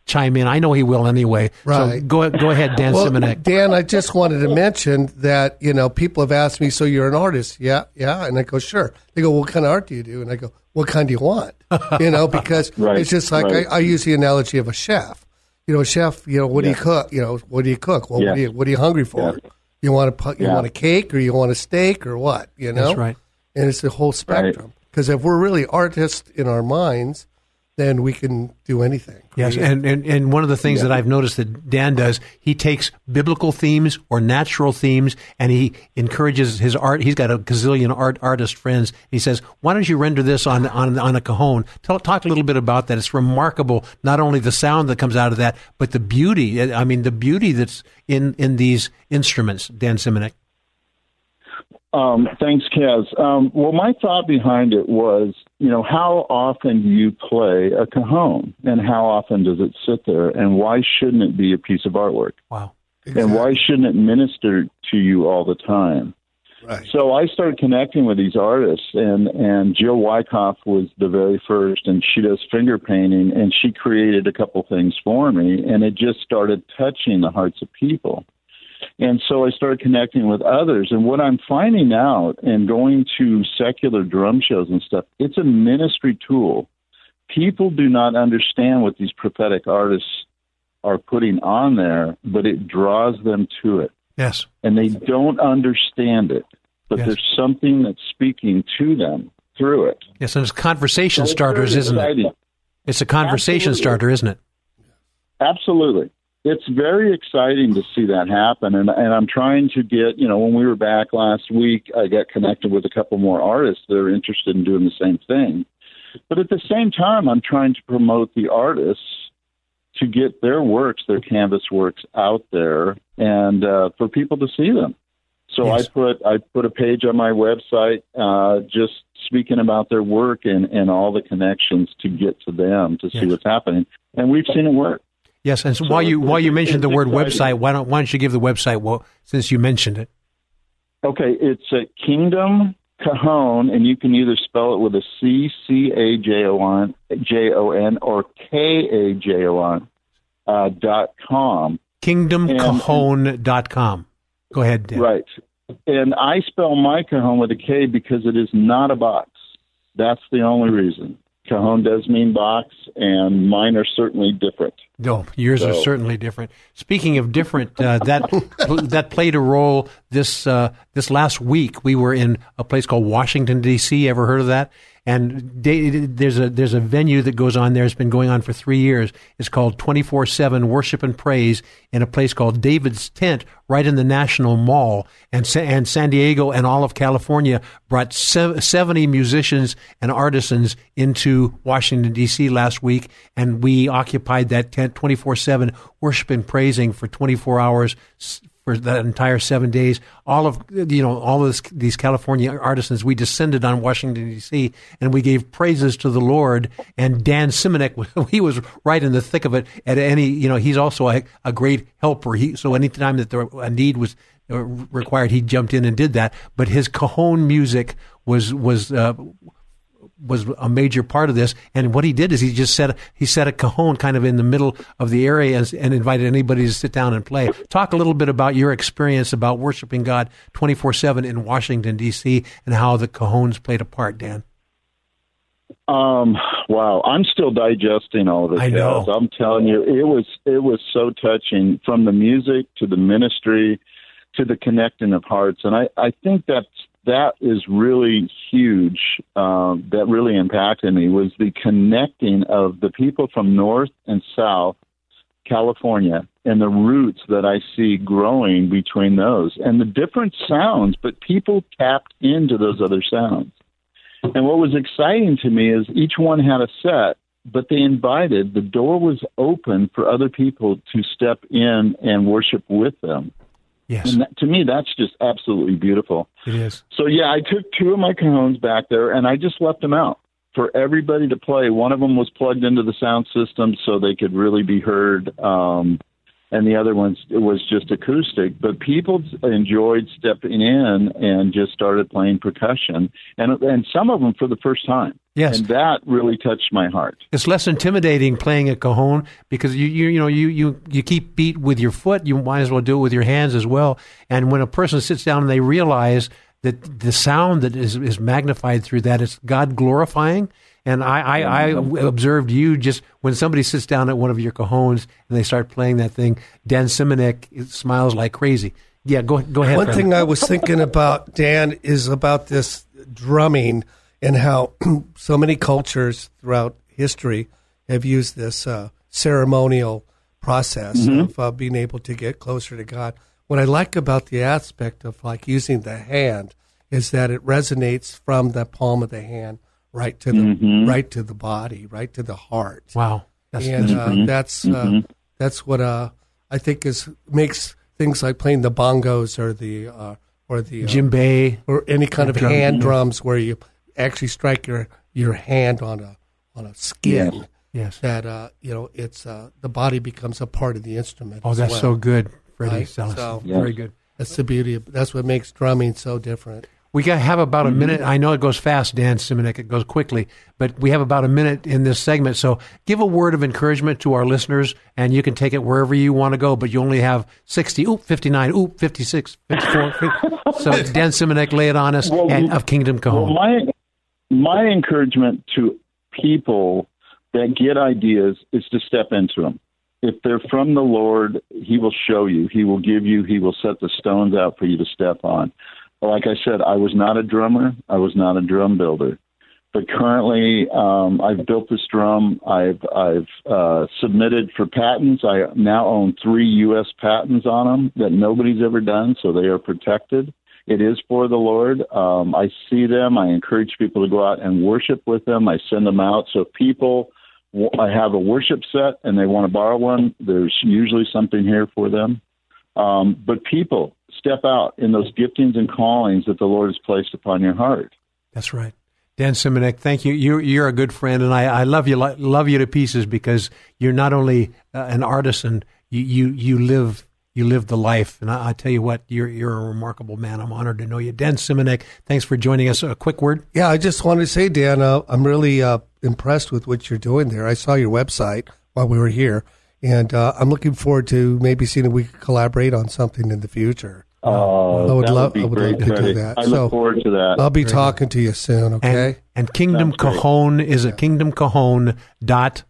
chime in. I know he will anyway. So go go ahead, Dan well, Simonek. Dan, I just wanted to mention that you know people have asked me, so you're an artist? Yeah, yeah, and I go, sure. They go, what kind of art do you do? And I go, what kind do you want? You know, because Right, it's just like right. I, I use the analogy of a chef. You know, chef. You know, what do you cook? You know, what do you cook? Well, Yeah. what, are you, what are you hungry for? You want a you Yeah. want a cake or you want a steak or what? You know, That's right. And it's the whole spectrum. Because if we're really artists in our minds, then we can do anything. Yes, and, and, and one of the things that I've noticed that Dan does, he takes biblical themes or natural themes and he encourages his art. He's got a gazillion art artist friends. He says, "Why don't you render this on on, on a cajon?" Tell, talk a little bit about that. It's remarkable, not only the sound that comes out of that, but the beauty. I mean, the beauty that's in in these instruments. Dan Simonek. Um, thanks, Kaz. Um, well, my thought behind it was, you know, how often do you play a cajon, and how often does it sit there, and why shouldn't it be a piece of artwork? Wow. And why shouldn't it minister to you all the time? Right. So I started connecting with these artists, and and Jill Wyckoff was the very first, and she does finger painting, and she created a couple things for me, and it just started touching the hearts of people. And so I started connecting with others. And what I'm finding out and going to secular drum shows and stuff, it's a ministry tool. People do not understand what these prophetic artists are putting on there, but it draws them to it. Yes. And they don't understand it. but Yes. there's something that's speaking to them through it. Yes, and it's conversation So starters, isn't exciting. it? It's a conversation Absolutely. starter, isn't it? Absolutely. It's very exciting to see that happen. And, and I'm trying to get, you know, when we were back last week, I got connected with a couple more artists that are interested in doing the same thing. But at the same time, I'm trying to promote the artists to get their works, their canvas works out there and uh, for people to see them. So Yes. I put I put a page on my website uh, just speaking about their work and, and all the connections to get to them to see Yes. what's happening. And we've seen it work. Yes, and so, So while you while you mentioned the word exciting. website, why don't why don't you give the website? Well, since you mentioned it, Okay, it's a Kingdom Cajon, and you can either spell it with a C C A J O N J O N or K A J O N uh, dot com. kingdomcajon.com. Go ahead, Dan. Right, and I spell my Cajon with a K because it is not a box. That's the only reason. Cajon does mean box, and mine are certainly different. No, yours are certainly different. Speaking of different, uh, that that played a role this uh, this last week. We were in a place called Washington D.C. Ever heard of that? And they, there's a there's a venue that goes on there. It's been going on for three years. It's called twenty four seven Worship and Praise in a place called David's Tent, right in the National Mall. And Sa- and San Diego and all of California brought sev- seventy musicians and artisans into Washington D.C. last week, and we occupied that tent twenty four seven, worship and praising for twenty four hours. For that entire seven days, all of you know, all of this, these California artisans, we descended on Washington D.C. and we gave praises to the Lord. And Dan Simonek, he was right in the thick of it. At any, you know, he's also a, a great helper. He so anytime that there, a need was uh, required, he jumped in and did that. But his cajon music was was uh, was a major part of this. And what he did is he just set he set a cajon kind of in the middle of the area and, and invited anybody to sit down and play. Talk a little bit about your experience about worshiping God twenty four seven in Washington D.C. and how the cajons played a part, Dan. Um, wow, I'm still digesting all of this. I know. guys. I'm telling you, it was it was so touching from the music to the ministry to the connecting of hearts, and I I think that's that is really huge. Um, that really impacted me was the connecting of the people from north and south California and the roots that I see growing between those and the different sounds, but people tapped into those other sounds. And what was exciting to me is each one had a set, but they invited, the door was open for other people to step in and worship with them. Yes. And that, to me, that's just absolutely beautiful. It is. So, yeah, I took two of my cajones back there and I just left them out for everybody to play. One of them was plugged into the sound system so they could really be heard. Um, and the other ones it was just acoustic. But people enjoyed stepping in and just started playing percussion, and and some of them for the first time. Yes. and that really touched my heart. It's less intimidating playing a cajon because you, you you know you, you you keep beat with your foot. You might as well do it with your hands as well. And when a person sits down and they realize that the sound that is, is magnified through that is God glorifying. And I, I, I observed you just when somebody sits down at one of your cajones and they start playing that thing. Dan Simonek smiles like crazy. Yeah, go go ahead. One Fred. thing I was thinking about, Dan, is about this drumming and how so many cultures throughout history have used this uh, ceremonial process Mhm. of uh, being able to get closer to God. What I like about the aspect of like using the hand is that it resonates from the palm of the hand right to the Mhm. right to the body, right to the heart. Wow, that's, and that's uh, that's uh, Mhm. that's what uh, I think is makes things like playing the bongos or the uh, or the uh, Djembe. or any kind of Drum. hand drums where you actually strike your your hand on a on a skin. Yes. Yes. That uh, you know, it's uh, the body becomes a part of the instrument. Oh, as that's well, so good, Freddie right? Salas. So Very good. That's the beauty. Of, that's what makes drumming so different. We got have about a Mm-hmm. minute. I know it goes fast, Dan Simonek. It goes quickly, but we have about a minute in this segment. So give a word of encouragement to our listeners, and you can take it wherever you want to go. But you only have sixty, oop, fifty nine, oop, 56, 54. so Dan Simonek, lay it on us, Well, and of Kingdom Cajon. Well, my my encouragement to people that get ideas is to step into them. If they're from the Lord, He will show you. He will give you. He will set the stones out for you to step on. Like I said, I was not a drummer. I was not a drum builder. But currently, um, I've built this drum. I've I've uh, submitted for patents. I now own three U.S. patents on them that nobody's ever done, so they are protected. It is for the Lord. Um, I see them. I encourage people to go out and worship with them. I send them out. So people, I have a worship set and they want to borrow one, there's usually something here for them. Um, but people, step out in those giftings and callings that the Lord has placed upon your heart. That's right. Dan Simonek, thank you. You're, you're a good friend, and I, I love you love you to pieces because you're not only uh, an artisan, you, you you live you live the life. And I, I, tell you what, you're you're a remarkable man. I'm honored to know you, Dan Simonek. Thanks for joining us. A quick word. Yeah, I just wanted to say, Dan, uh, I'm really uh, impressed with what you're doing there. I saw your website while we were here, and uh, I'm looking forward to maybe seeing if we could collaborate on something in the future. Oh, I would love. Would I would love to credit. do that. I so look forward to that. I'll be talking to you soon. Okay. And, and Kingdom Cajon is a Kingdom Cajon dot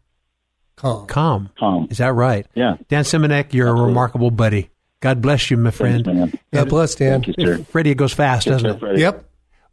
com. com. Com. Is that right? Yeah. Dan Simonek, you're Absolutely. a remarkable buddy. God bless you, my friend. Thanks, God bless, Dan. Thank you, sir. Freddie, it goes fast, Take doesn't care, it? Freddie. Yep.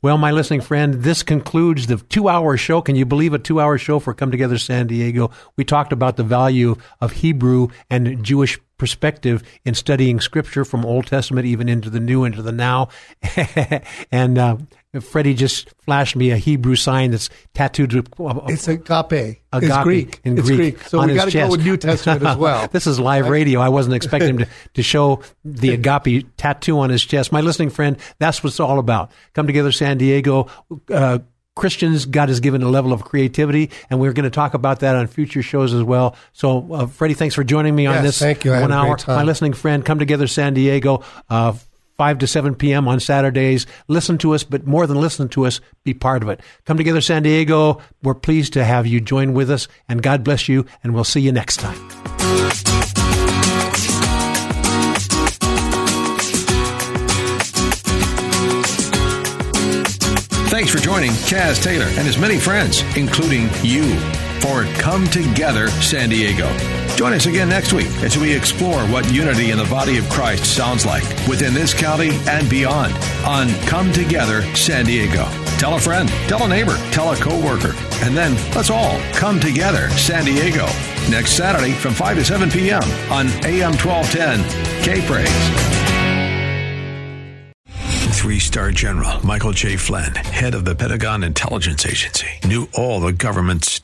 Well, my listening friend, this concludes the two hour show. Can you believe a two hour show for Come Together San Diego? We talked about the value of Hebrew and Jewish perspective in studying scripture from Old Testament even into the New, into the Now. and uh, Freddie just flashed me a Hebrew sign that's tattooed. Uh, It's agape. Agape it's Greek. in it's Greek Greek. So we got to go with New Testament as well. this is live radio. I wasn't expecting him to, to show the agape tattoo on his chest. My listening friend, that's what it's all about. Come together, San Diego. Uh, Christians, God has given a level of creativity, and we're going to talk about that on future shows as well. So, uh, Freddie, thanks for joining me on Yes, this thank you. I one hour. My listening friend, come together, San Diego. Uh, 5 to 7 p.m. on Saturdays. Listen to us, but more than listen to us, be part of it. Come together, San Diego. We're pleased to have you join with us, and God bless you, and we'll see you next time. Thanks for joining Kaz Taylor and his many friends, including you, for Come Together San Diego. Join us again next week as we explore what unity in the body of Christ sounds like within this county and beyond on Come Together San Diego. Tell a friend, tell a neighbor, tell a coworker, and then let's all come together San Diego next Saturday from 5 to 7 p.m. on AM 1210 K Praise. Three star general Michael J. Flynn, head of the Pentagon Intelligence Agency, knew all the government's